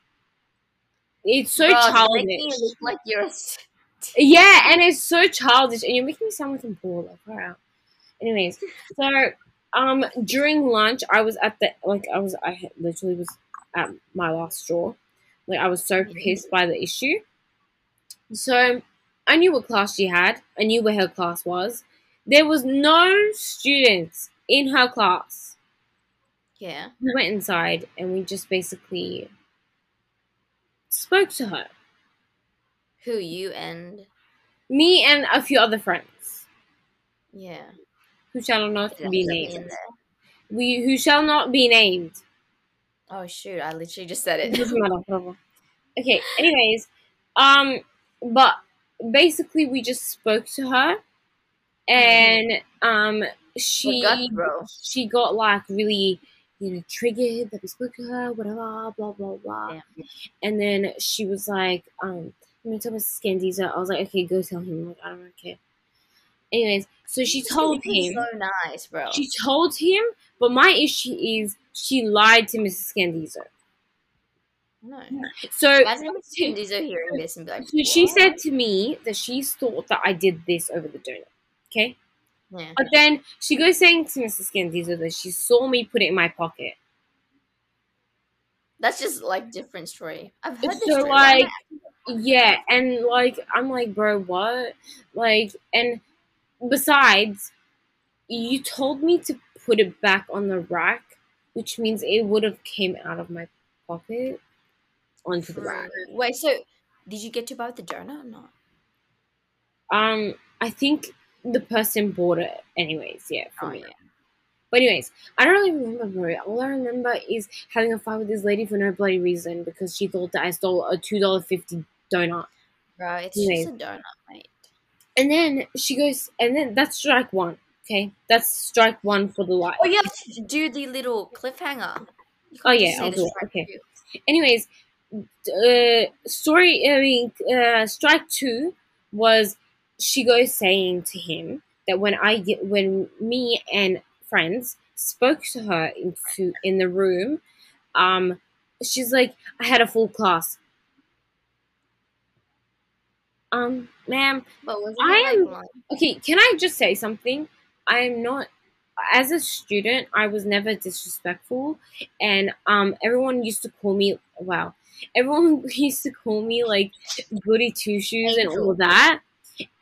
it's so childish making it look like you're. yeah, and it's so childish, and you're making me sound like I'm bored. Like, out. Anyways, so um, during lunch, I was at the like I was I literally was at my last straw. Like, I was so pissed by the issue. So I knew what class she had. I knew where her class was. There was no students in her class. Yeah. We went inside and we just basically spoke to her. Who you and Me and a few other friends. yeah. who shall not be put me in named. We who shall not be named. Oh shoot! I literally just said It doesn't matter. Okay. Anyways, um, but basically we just spoke to her, and um, she guts, she got like really you know triggered that we spoke to her, whatever, blah blah blah. Damn. And then she was like, um, I'm gonna tell Mrs. Scandiza. I was like, okay, go tell him. Like, I don't care. Anyways, so she told him. So nice, bro. She told him, but my issue is she lied to Mrs. Scandizo. no. So, Imagine Cindy's hearing this and be like, so she said to me that she thought that I did this over the donut. Okay? Yeah. But then she goes saying to Mrs. Scandizo that she saw me put it in my pocket. That's just like different story. I've heard this So, story. Like, yeah, and like, I'm like, bro, what? Like, and besides, you told me to put it back on the rack, which means it would have came out of my pocket onto the rack. Wait, so did you get to buy the donut or not? Um, I think the person bought it anyways, yeah, for Oh, me. yeah. But anyways, I don't really remember, bro. All I remember is having a fight with this lady for no bloody reason because she thought that I stole a two dollar fifty donut. Right, it's Anyways. just a donut, mate. And then she goes, and then that's strike one. Okay, that's strike one for the life. Oh, you have to do the little cliffhanger. Oh, yeah, I'll do it. Okay. two. Anyways, uh, story. I mean, uh, strike two was she goes saying to him that when I get when me and friends spoke to her into in the room, um, she's like, I had a full class. Um, ma'am, But was I am- like, okay, can I just say something? I am not as a student, I was never disrespectful, and um, everyone used to call me wow. Everyone used to call me like goody two shoes and all that.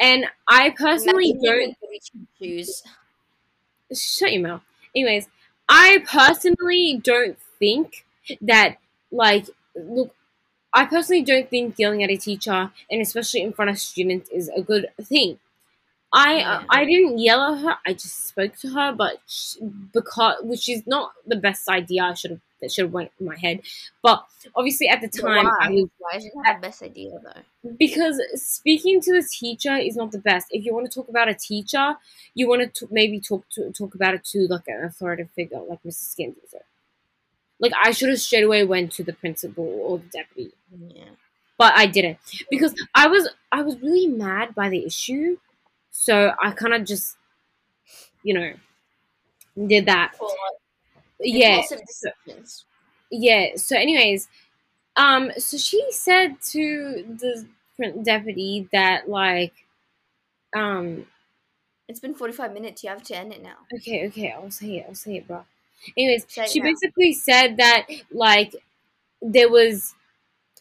And I personally Imagine don't with shut your mouth. Anyways, I personally don't think that like look I personally don't think yelling at a teacher and especially in front of students is a good thing. I Yeah. Uh, I didn't yell at her. I just spoke to her, but sh because which is not the best idea. I should have that should have went in my head. But obviously at the But time I why? was Why is it not the best idea though? because speaking to the teacher is not the best. If you want to talk about a teacher, you want to maybe talk to talk about it to like an authoritative figure, like Mrs. Skindizer. Like I should have straight away went to the principal or the deputy, Yeah. but I didn't because I was I was really mad by the issue, so I kind of just, you know, did that. Full on Yeah. So, anyways, um, so she said to the deputy that like, um, It's been forty five minutes. You have to end it now. okay, okay, I'll say it, I'll say it, bro. Anyways, Say she now. basically said that like there was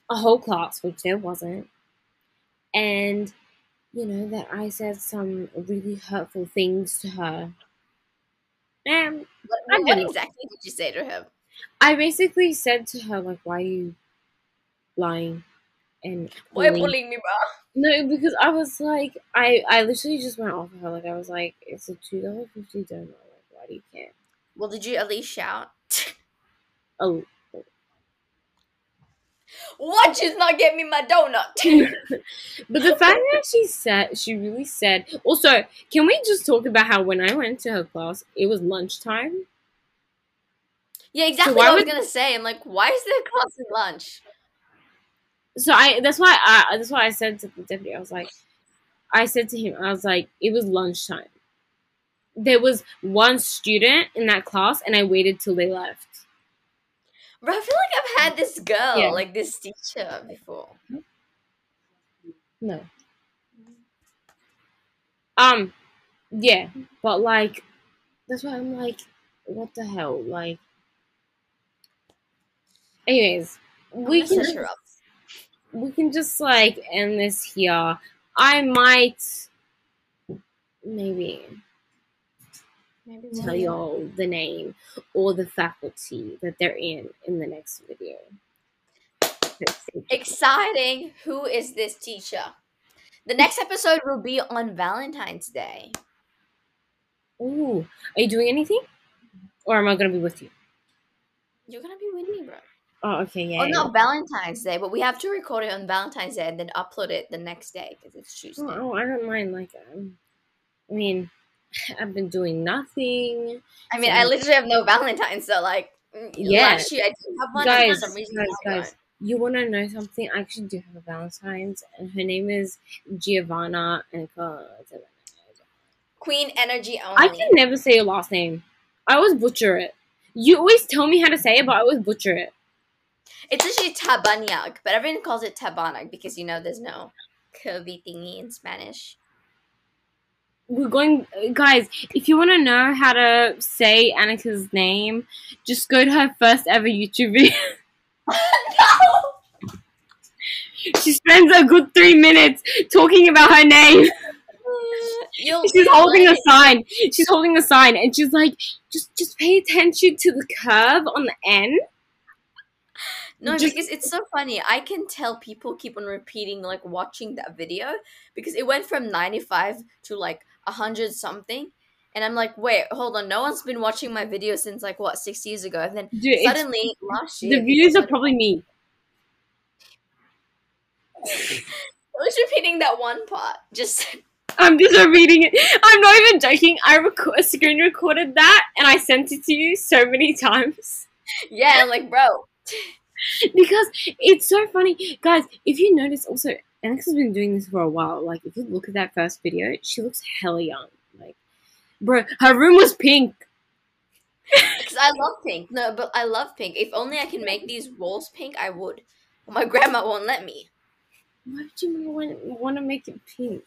a whole class, which there wasn't, and you know that I said some really hurtful things to her. And What, I what exactly did you say to him? I basically said to her like, "Why are you lying?" And Why are you bullying bullying me, bro? No, because I was like, I I literally just went off of her. Like I was like, it's a two dollar fifty donut. Like, why do you care? Well, did you at least shout? Oh, What? Just not get me my donut. but the fact that she said, she really said. Also, can we just talk about how when I went to her class, it was lunchtime. yeah, exactly why what I was gonna say. I'm like, why is there class at lunch? So I that's why I that's why I said to the deputy, I was like, I said to him, I was like, it was lunchtime. There was one student in that class, and I waited till they left. Bro, I feel like I've had this girl, Yeah. like this teacher before. No. Um, yeah, but like, that's why I'm like, what the hell? Like, anyways, we I'm can gonna just, set her up. we can just like end this here. I might maybe Maybe tell y'all the name or the faculty that they're in in the next video. Exciting! Who is this teacher? The next episode will be on Valentine's Day. Ooh, are you doing anything, or am I gonna be with you? You're gonna be with me, bro. Oh, okay, yeah. Oh, yeah. not Valentine's Day, but we have to record it on Valentine's Day and then upload it the next day because it's Tuesday. Oh, oh, I don't mind. Like, um, I mean, I've been doing nothing. I mean, so- I literally have no Valentine's, so like, mm, Yeah. last year I didn't have one. guys, for some reason guys, guys. You want to know something? I actually do have a Valentine's, and her name is Giovanna and Queen Energy only. I can never say your last name. I always butcher it. You always tell me how to say it, but I always butcher it. It's actually Tabanyag, but everyone calls it Tabanag because you know there's no curvy thingy in Spanish. We're going, guys. If you want to know how to say Anika's name, just go to her first ever YouTube video. no! she spends a good three minutes talking about her name. You'll she's holding a sign. She's holding a sign, and she's like, "Just, just pay attention to the curve on the end." No, Just- because it's so funny. I can tell people keep on repeating, like watching that video, because it went from 95 to like 100 something. And I'm like, wait, hold on. No one's been watching my video since like what, six years ago. And then Dude, suddenly last year. the views are probably me. I was repeating that one part. Just I'm just reading it. I'm not even joking. I record, screen recorded that, and I sent it to you so many times yeah, like, bro. because it's so funny, guys. If you notice, also, Alex has been doing this for a while. Like, if you look at that first video, she looks hella young. Like, bro, her room was pink. Because I love pink. No, but I love pink. If only I can make these walls pink, I would. But my grandma won't let me. Why would you want want to make it pink?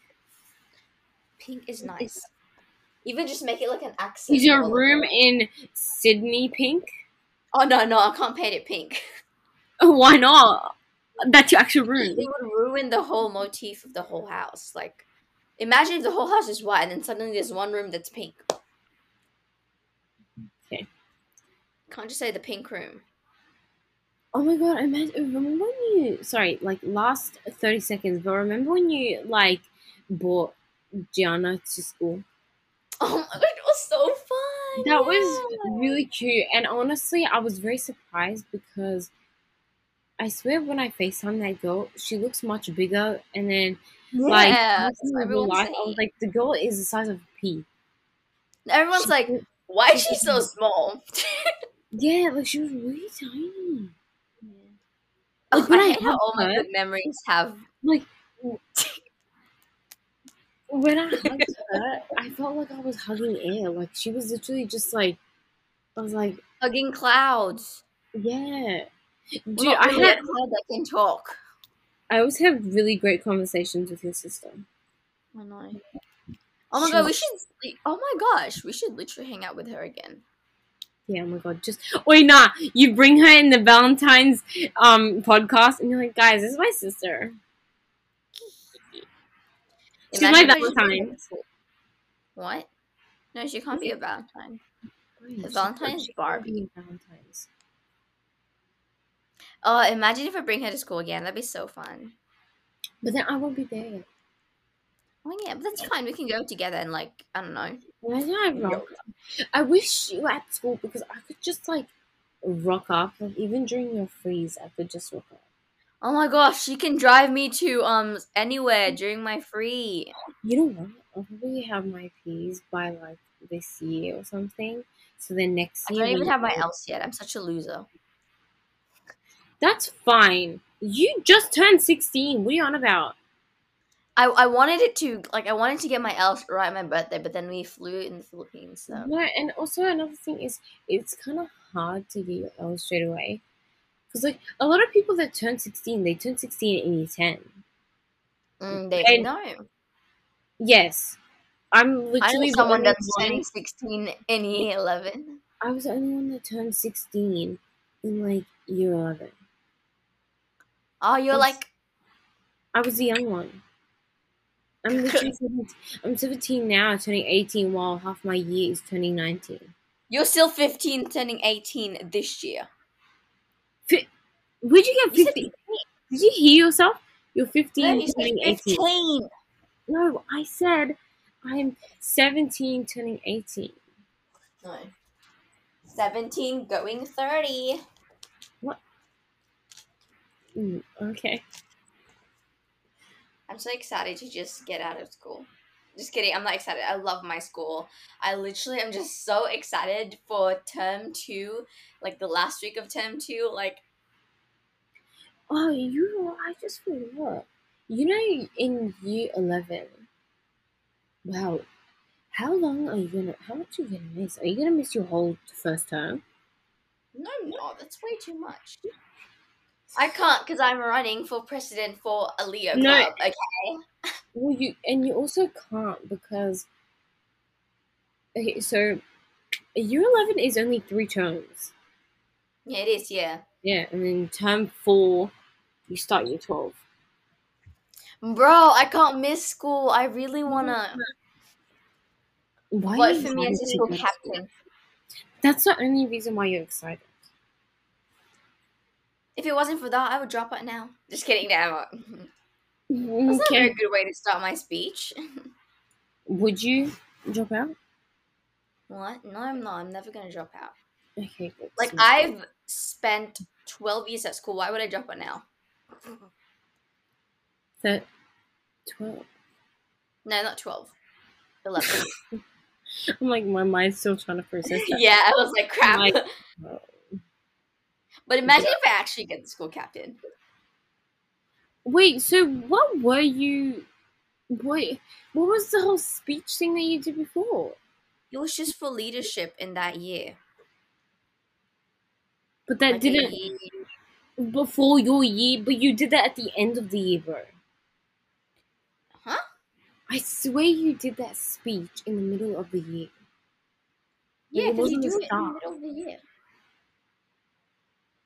Pink is nice. Even just make it like an accent. Is your room in Sydney pink? Oh no, no, I can't paint it pink. Oh, why not? That's you actually room. It would ruin the whole motif of the whole house. Like, imagine if the whole house is white and then suddenly there's one room that's pink. Okay. Can't just say the pink room. Oh my god, I imagine remember when you sorry, like last thirty seconds, but remember when you like bought Gianna to school? Oh my god, it was so fun. That was really cute. And honestly, I was very surprised because I swear when I FaceTime that girl, she looks much bigger and then like Yeah, honestly, that's what in real everyone's life, I was like the girl is the size of a pea. Everyone's She- like, why is she so small? Yeah, like she was really tiny. Oh, Like, when I I hate how all my good memories have. Like when I hugged her, I felt like I was hugging air. Like she was literally just like I was like, Hugging clouds. yeah. Dude, Well, I had that can talk. I always have really great conversations with your sister. I know. Oh my She god, we should. Oh my gosh, we should literally hang out with her again. Yeah, oh my god, just wait, nah. You bring her in the Valentine's um podcast, and you're like, guys, this is my sister. She's my Imagine just- Valentine. What? No, she can't be a Valentine. She's- Valentine's Barbie. Valentine's. Oh, imagine if I bring her to school again. That'd be so fun. But then I won't be there. Oh yeah, but that's fine. We can go together and like I don't know. Imagine I rock. I wish you were at school because I could just like rock up. Like even during your freeze, I could just rock up. Oh my gosh, she can drive me to um anywhere during my free. You know what? I'll probably have my P's by like this year or something. So then next I don't even have my else yet. I'm such a loser. That's fine. You just turned sixteen. What are you on about? I, I wanted it to like I wanted to get my else right my birthday, but then we flew in the Philippines. So No, and also another thing is it's kind of hard to get your L straight away. Because, like, a lot of people that turn 16, they turn 16 in year 10. mm, they And- know. Yes. I'm literally the someone that's turning 16 in year 11. I was the only one that turned 16 in, like, year 11. Oh, you're Yes. like I was the young one. I'm literally 17, I'm 17 now, turning 18, while half my year is turning 19. you're still 15, turning 18 this year. Where'd you get You 15? Did you hear yourself? You're 15, No, you turning 18. 15. No, I said I'm 17 turning 18. No. 17 going 30. Mm, okay. I'm so excited to just get out of school. Just kidding, I'm not excited. I love my school. I literally am just so excited for term two, like the last week of term two. Like, Oh, you know, I just forgot. You know, in year 11, wow, how long are you gonna, how much are you gonna miss? Are you gonna miss your whole first term? no, no, that's way too much. I can't because I'm running for president for a Leo No. club. Okay. Well, you, and you also can't because, okay, so year 11 is only three terms. Yeah, it is. Yeah, Yeah, and then term four, you start year 12. bro, I can't miss school. I really wanna Why for me as a school captain. That's the only reason why you're excited. If it wasn't for that, I would drop out now. Just kidding. Now, mm, that's not a very good way to start my speech. Would you drop out? what? No, I'm not. I'm never gonna drop out. Okay, good. Like So- I've spent twelve years at school. Why would I drop out now? Thir- 12. No, not twelve. Eleven. I'm like, my mind's still trying to process that. yeah, I was like, crap. Like- Oh. But imagine if I actually get the school captain. Wait, so what were you. Wait, what was the whole speech thing that you did before? It was just for leadership in that year. But that Like didn't. Before your year, but you did that at the end of the year, bro. Huh? I swear you did that speech in the middle of the year. Yeah, because you do it in the middle of the year.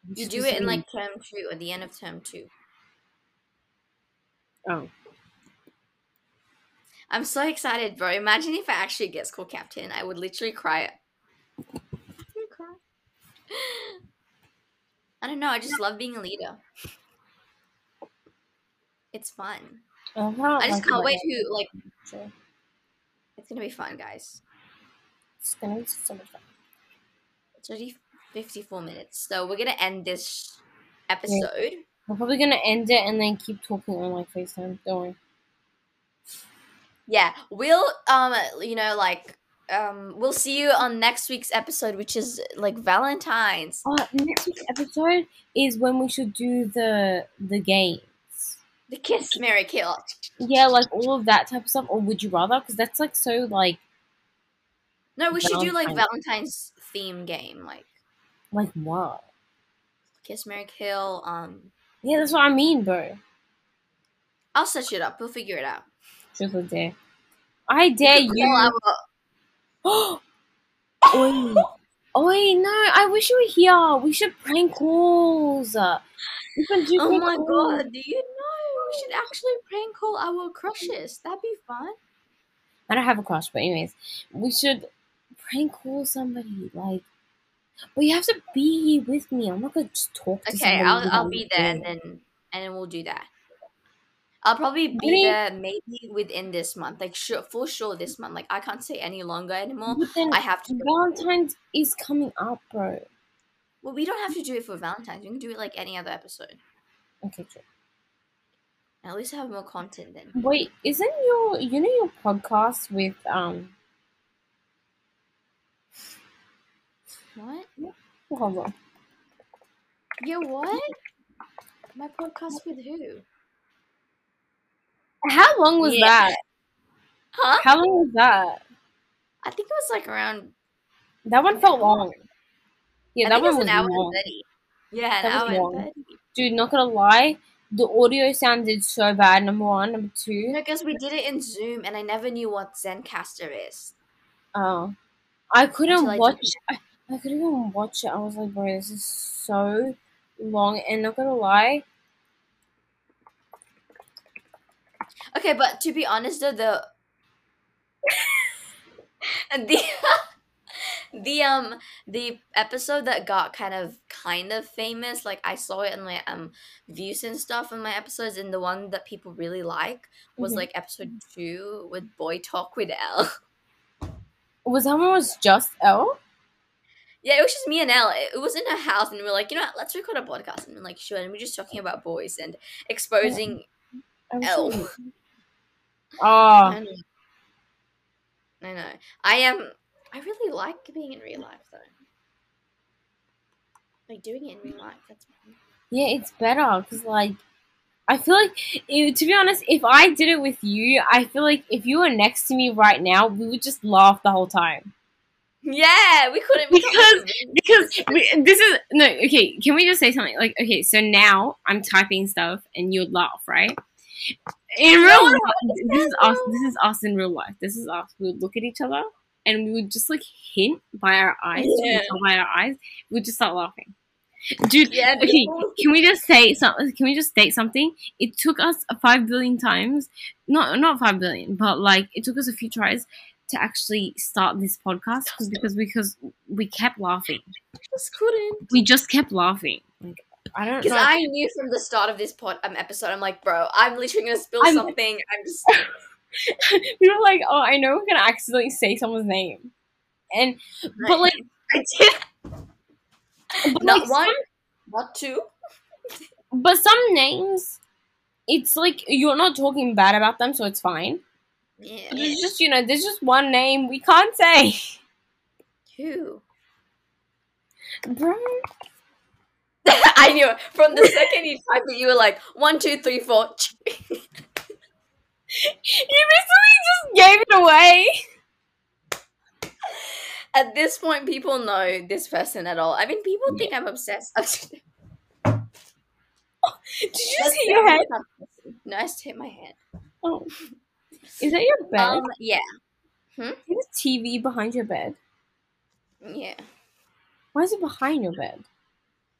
You You do it in like term two or the end of term two. Oh. I'm so excited, bro. Imagine if I actually get school captain. I would literally cry. cry. I don't know. I just love being a leader. It's fun. I, love I just can't wait to like. teacher- It's gonna be fun, guys. It's gonna be so much fun. It's already 54 minutes, so we're gonna end this episode. We're probably gonna end it and then keep talking on like FaceTime. Don't worry. Yeah, we'll um, you know, like um, we'll see you on next week's episode, which is like Valentine's. Uh, next week's episode is when we should do the the games. The kiss, Mary kill. Yeah, like all of that type of stuff. Or would you rather? Because that's like so like No, we should do like Valentine's. Valentine's theme game, like like what? kiss, Mary kill. Um, Yeah, that's what I mean, bro. I'll set it up. We'll figure it out. Truth or dare. I dare you. Oi. Oi, no, I wish you were here. We should prank calls. We can do oh my calls. god, do you know we should actually prank call our crushes? That'd be fun. I don't have a crush, but anyways, we should prank call somebody. Like, but you have to be here with me. I'm not gonna just talk to Okay. I'll I'll be there and then and then we'll do that. I'll probably be Really? there maybe within this month, like sure for sure this month. Like I can't say any longer anymore. But then I have to. Valentine's is coming up, bro. Well, we don't have to do it for Valentine's. We can do it like any other episode. Okay, true. At least have more content then. Wait, isn't your you know your podcast with um? What? Hold on. Yeah, what? My podcast with who? How long was Yeah. that? Huh? How long was that? I think it was like around. That one felt long. Yeah, I that think it one was was an hour long. and thirty. Yeah, an That was hour and thirty. Dude, not gonna lie, the audio sounded so bad. Number one, number two. Because we did it in Zoom, and I never knew what Zencastr is. Oh, I couldn't Until watch. I, I couldn't even watch it. I was like, bro, this is so long. And not gonna lie, Okay, but to be honest, though, the the the um the episode that got kind of kind of famous, like I saw it in my um views and stuff in my episodes, and the one that people really like was Mhm. like episode two with Boy Talk with Elle. was that one was just Elle? Yeah, it was just me and Elle. It, it was in her house, and we were like, you know, what, let's record a podcast, and we're like, sure, and we're just talking about boys and exposing ah. I was Elle. like, I Oh, know. I know. I am. I really like being in real life, though. Like doing it in real life. That's fun. yeah, it's better because like. I feel like, to be honest, if I did it with you, I feel like if you were next to me right now, we would just laugh the whole time. Yeah, we couldn't couldn't because we, this is no okay can we just say something? Like okay so now i'm typing stuff and you'd laugh right? In real life this is us this is us in real life. This is us. We would look at each other and we would just like hint by our eyes Yeah. by our eyes. We'd just start laughing. Dude Yeah, okay can we just say something can we just state something? It took us five billion times not not five billion but like it took us a few tries to actually start this podcast because because we kept laughing just couldn't. we just kept laughing. Like I don't Because. I knew from the start of this pod um, episode, I'm like, bro, I'm literally gonna spill I'm- something. I'm just we were like, oh, I know we're gonna accidentally say someone's name, and but like, I did but, not like one, some, not two. but some names, it's like you're not talking bad about them, so it's fine. Yeah. There's just you know, there's just one name we can't say, Who? bro. I knew it. From the second you typed it, you were like one, two, three, four. You basically just gave it away. At this point, people know this person at all. I mean, people think I'm obsessed. Did you just hit your head? No, I just hit my head. Oh. Is that your bed? Um, yeah, Is a TV behind your bed? yeah. Why is it behind your bed?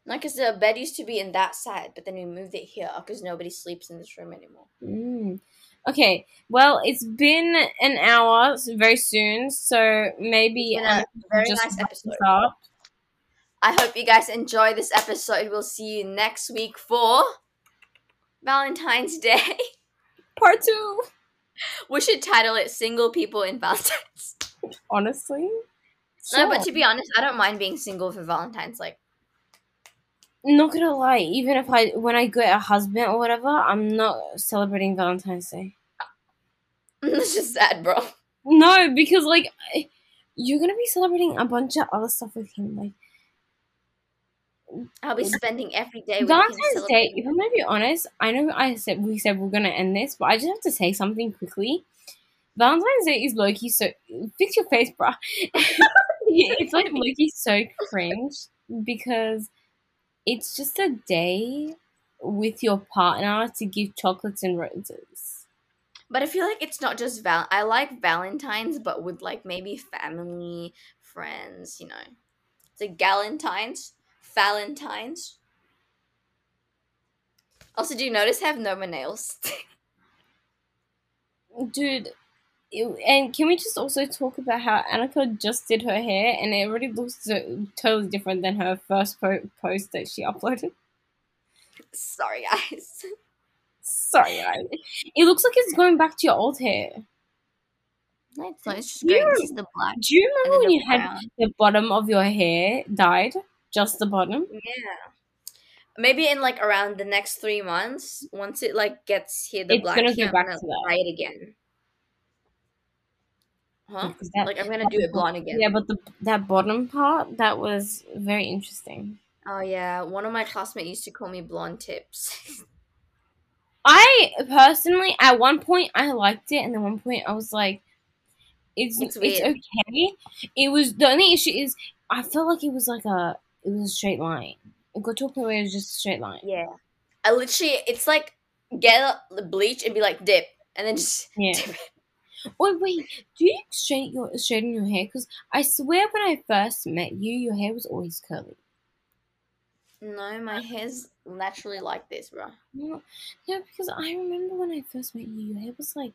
Not because the bed used to be in that side, but then we moved it here because nobody sleeps in this room anymore. Mm. Okay, well, it's been an hour very soon, so maybe It's been a um, very just nice episode. up. I hope you guys enjoy this episode. We'll see you next week for Valentine's Day. Part two. We should title it "Single People in Valentine's." Honestly, No, but to be honest, I don't mind being single for Valentine's. Like, not gonna lie, even if I when I get a husband or whatever, I'm not celebrating Valentine's Day. That's just sad, bro. No, because like I- you're gonna be celebrating a bunch of other stuff with him, like I'll be spending every day with him. Valentine's Day. If I'm gonna be honest, I know I said we said we're gonna end this, but I just have to say something quickly. Valentine's Day is Loki, so fix your face, bruh. it's like Loki so cringe because it's just a day with your partner to give chocolates and roses. But I feel like it's not just val. I like Valentine's, but with like maybe family, friends. You know, it's like Galentine's, Valentine's. Also, do you notice I have no more nails? Dude, it- and can we just also talk about how Anika just did her hair and it already looks so, totally different than her first po- post that she uploaded? Sorry, guys. Sorry, guys. It looks like it's going back to your old hair. No, it's not. It's just You- great. This the black. Do you remember when the you had the bottom of your hair dyed? Just the bottom? Yeah. Maybe in like around the next three months, once it like gets here, the It's black gonna here, go I'm back gonna to dye it again. Huh? That- Like I'm gonna do it blonde again. Yeah, but the that bottom part that was very interesting. Oh yeah, one of my classmates used to call me blonde tips. I personally, at one point, I liked it, and then one point, I was like, "It's It's it's, okay." It was the only issue is I felt like it was like a it was a straight line. It got to a point where it was just a straight line. yeah. I literally, it's like get the bleach and be like dip, and then just Yeah. dip. Wait, wait. Do you straighten your straighten your hair? Because I swear, when I first met you, your hair was always curly. No, my hair's naturally like this, bro. No, no, because I remember when I first met you, your hair was like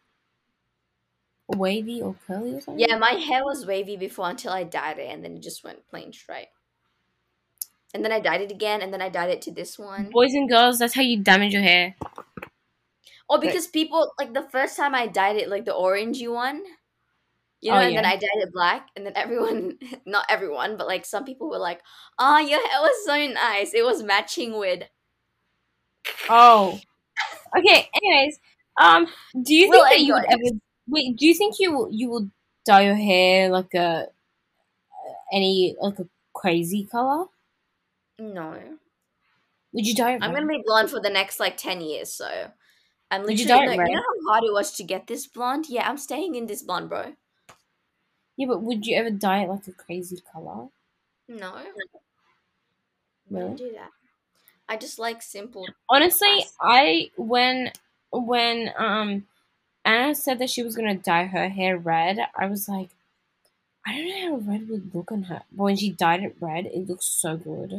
wavy or curly or something. Yeah, my hair was wavy before until I dyed it, and then it just went plain straight. And then I dyed it again, and then I dyed it to this one. Boys and girls, that's how you damage your hair. Oh, because people like the first time I dyed it like the orangey one, you know, Oh, and then. I dyed it black, and then everyone, not everyone, but like some people were like, "Oh, your hair was so nice. It was matching with." Oh. Okay. Anyways, um, do you think We'll that you would ever wait? Do you think you will you will dye your hair like a any like a crazy color? No, Would you dye? I'm gonna be blonde for the next like ten years, so I'm Would you literally. dye it like, you know how hard it was to get this blonde? Yeah, I'm staying in this blonde, bro. Yeah, but would you ever dye it like a crazy color? No, Really? don't do that. I just like simple. Honestly. I when when um Anna said that she was gonna dye her hair red, I was like, I don't know how red would look on her. But when she dyed it red, it looks so good.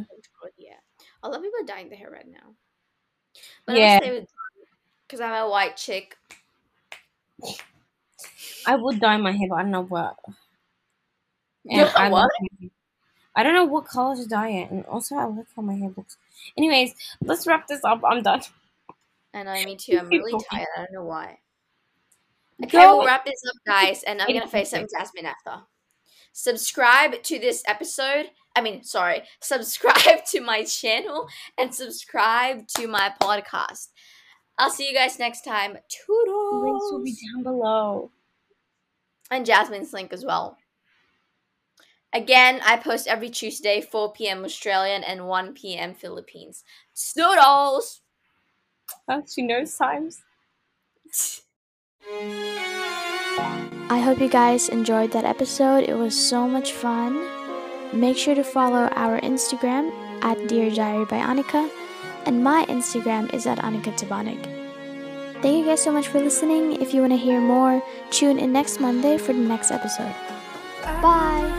good, Yeah, a lot of people are dyeing their hair red now. But Yeah. I stay with because I'm a white chick. I would dye my hair, but I don't know what. Know I what? like my hair. I don't know what color to dye it, and also I like how my hair looks. Anyways, let's wrap this up. I'm done. And I me too. I'm really tired. I don't know why. Okay, Go. we'll wrap this up, guys, and I'm gonna FaceTime Jasmin after. Subscribe to this episode. I mean, sorry, subscribe to my channel and subscribe to my podcast. I'll see you guys next time. Toodles. Links will be down below. and Jasmin's link as well. Again, I post every Tuesday, 4 p.m. Australian and 1 p.m. Philippines. Toodles. Oh, she knows times. I hope you guys enjoyed that episode. It was so much fun. Make sure to follow our Instagram at Dear Diary by Anika, and my Instagram is at Anika Tabanik. Thank you guys so much for listening. If you want to hear more, tune in next Monday for the next episode. Bye.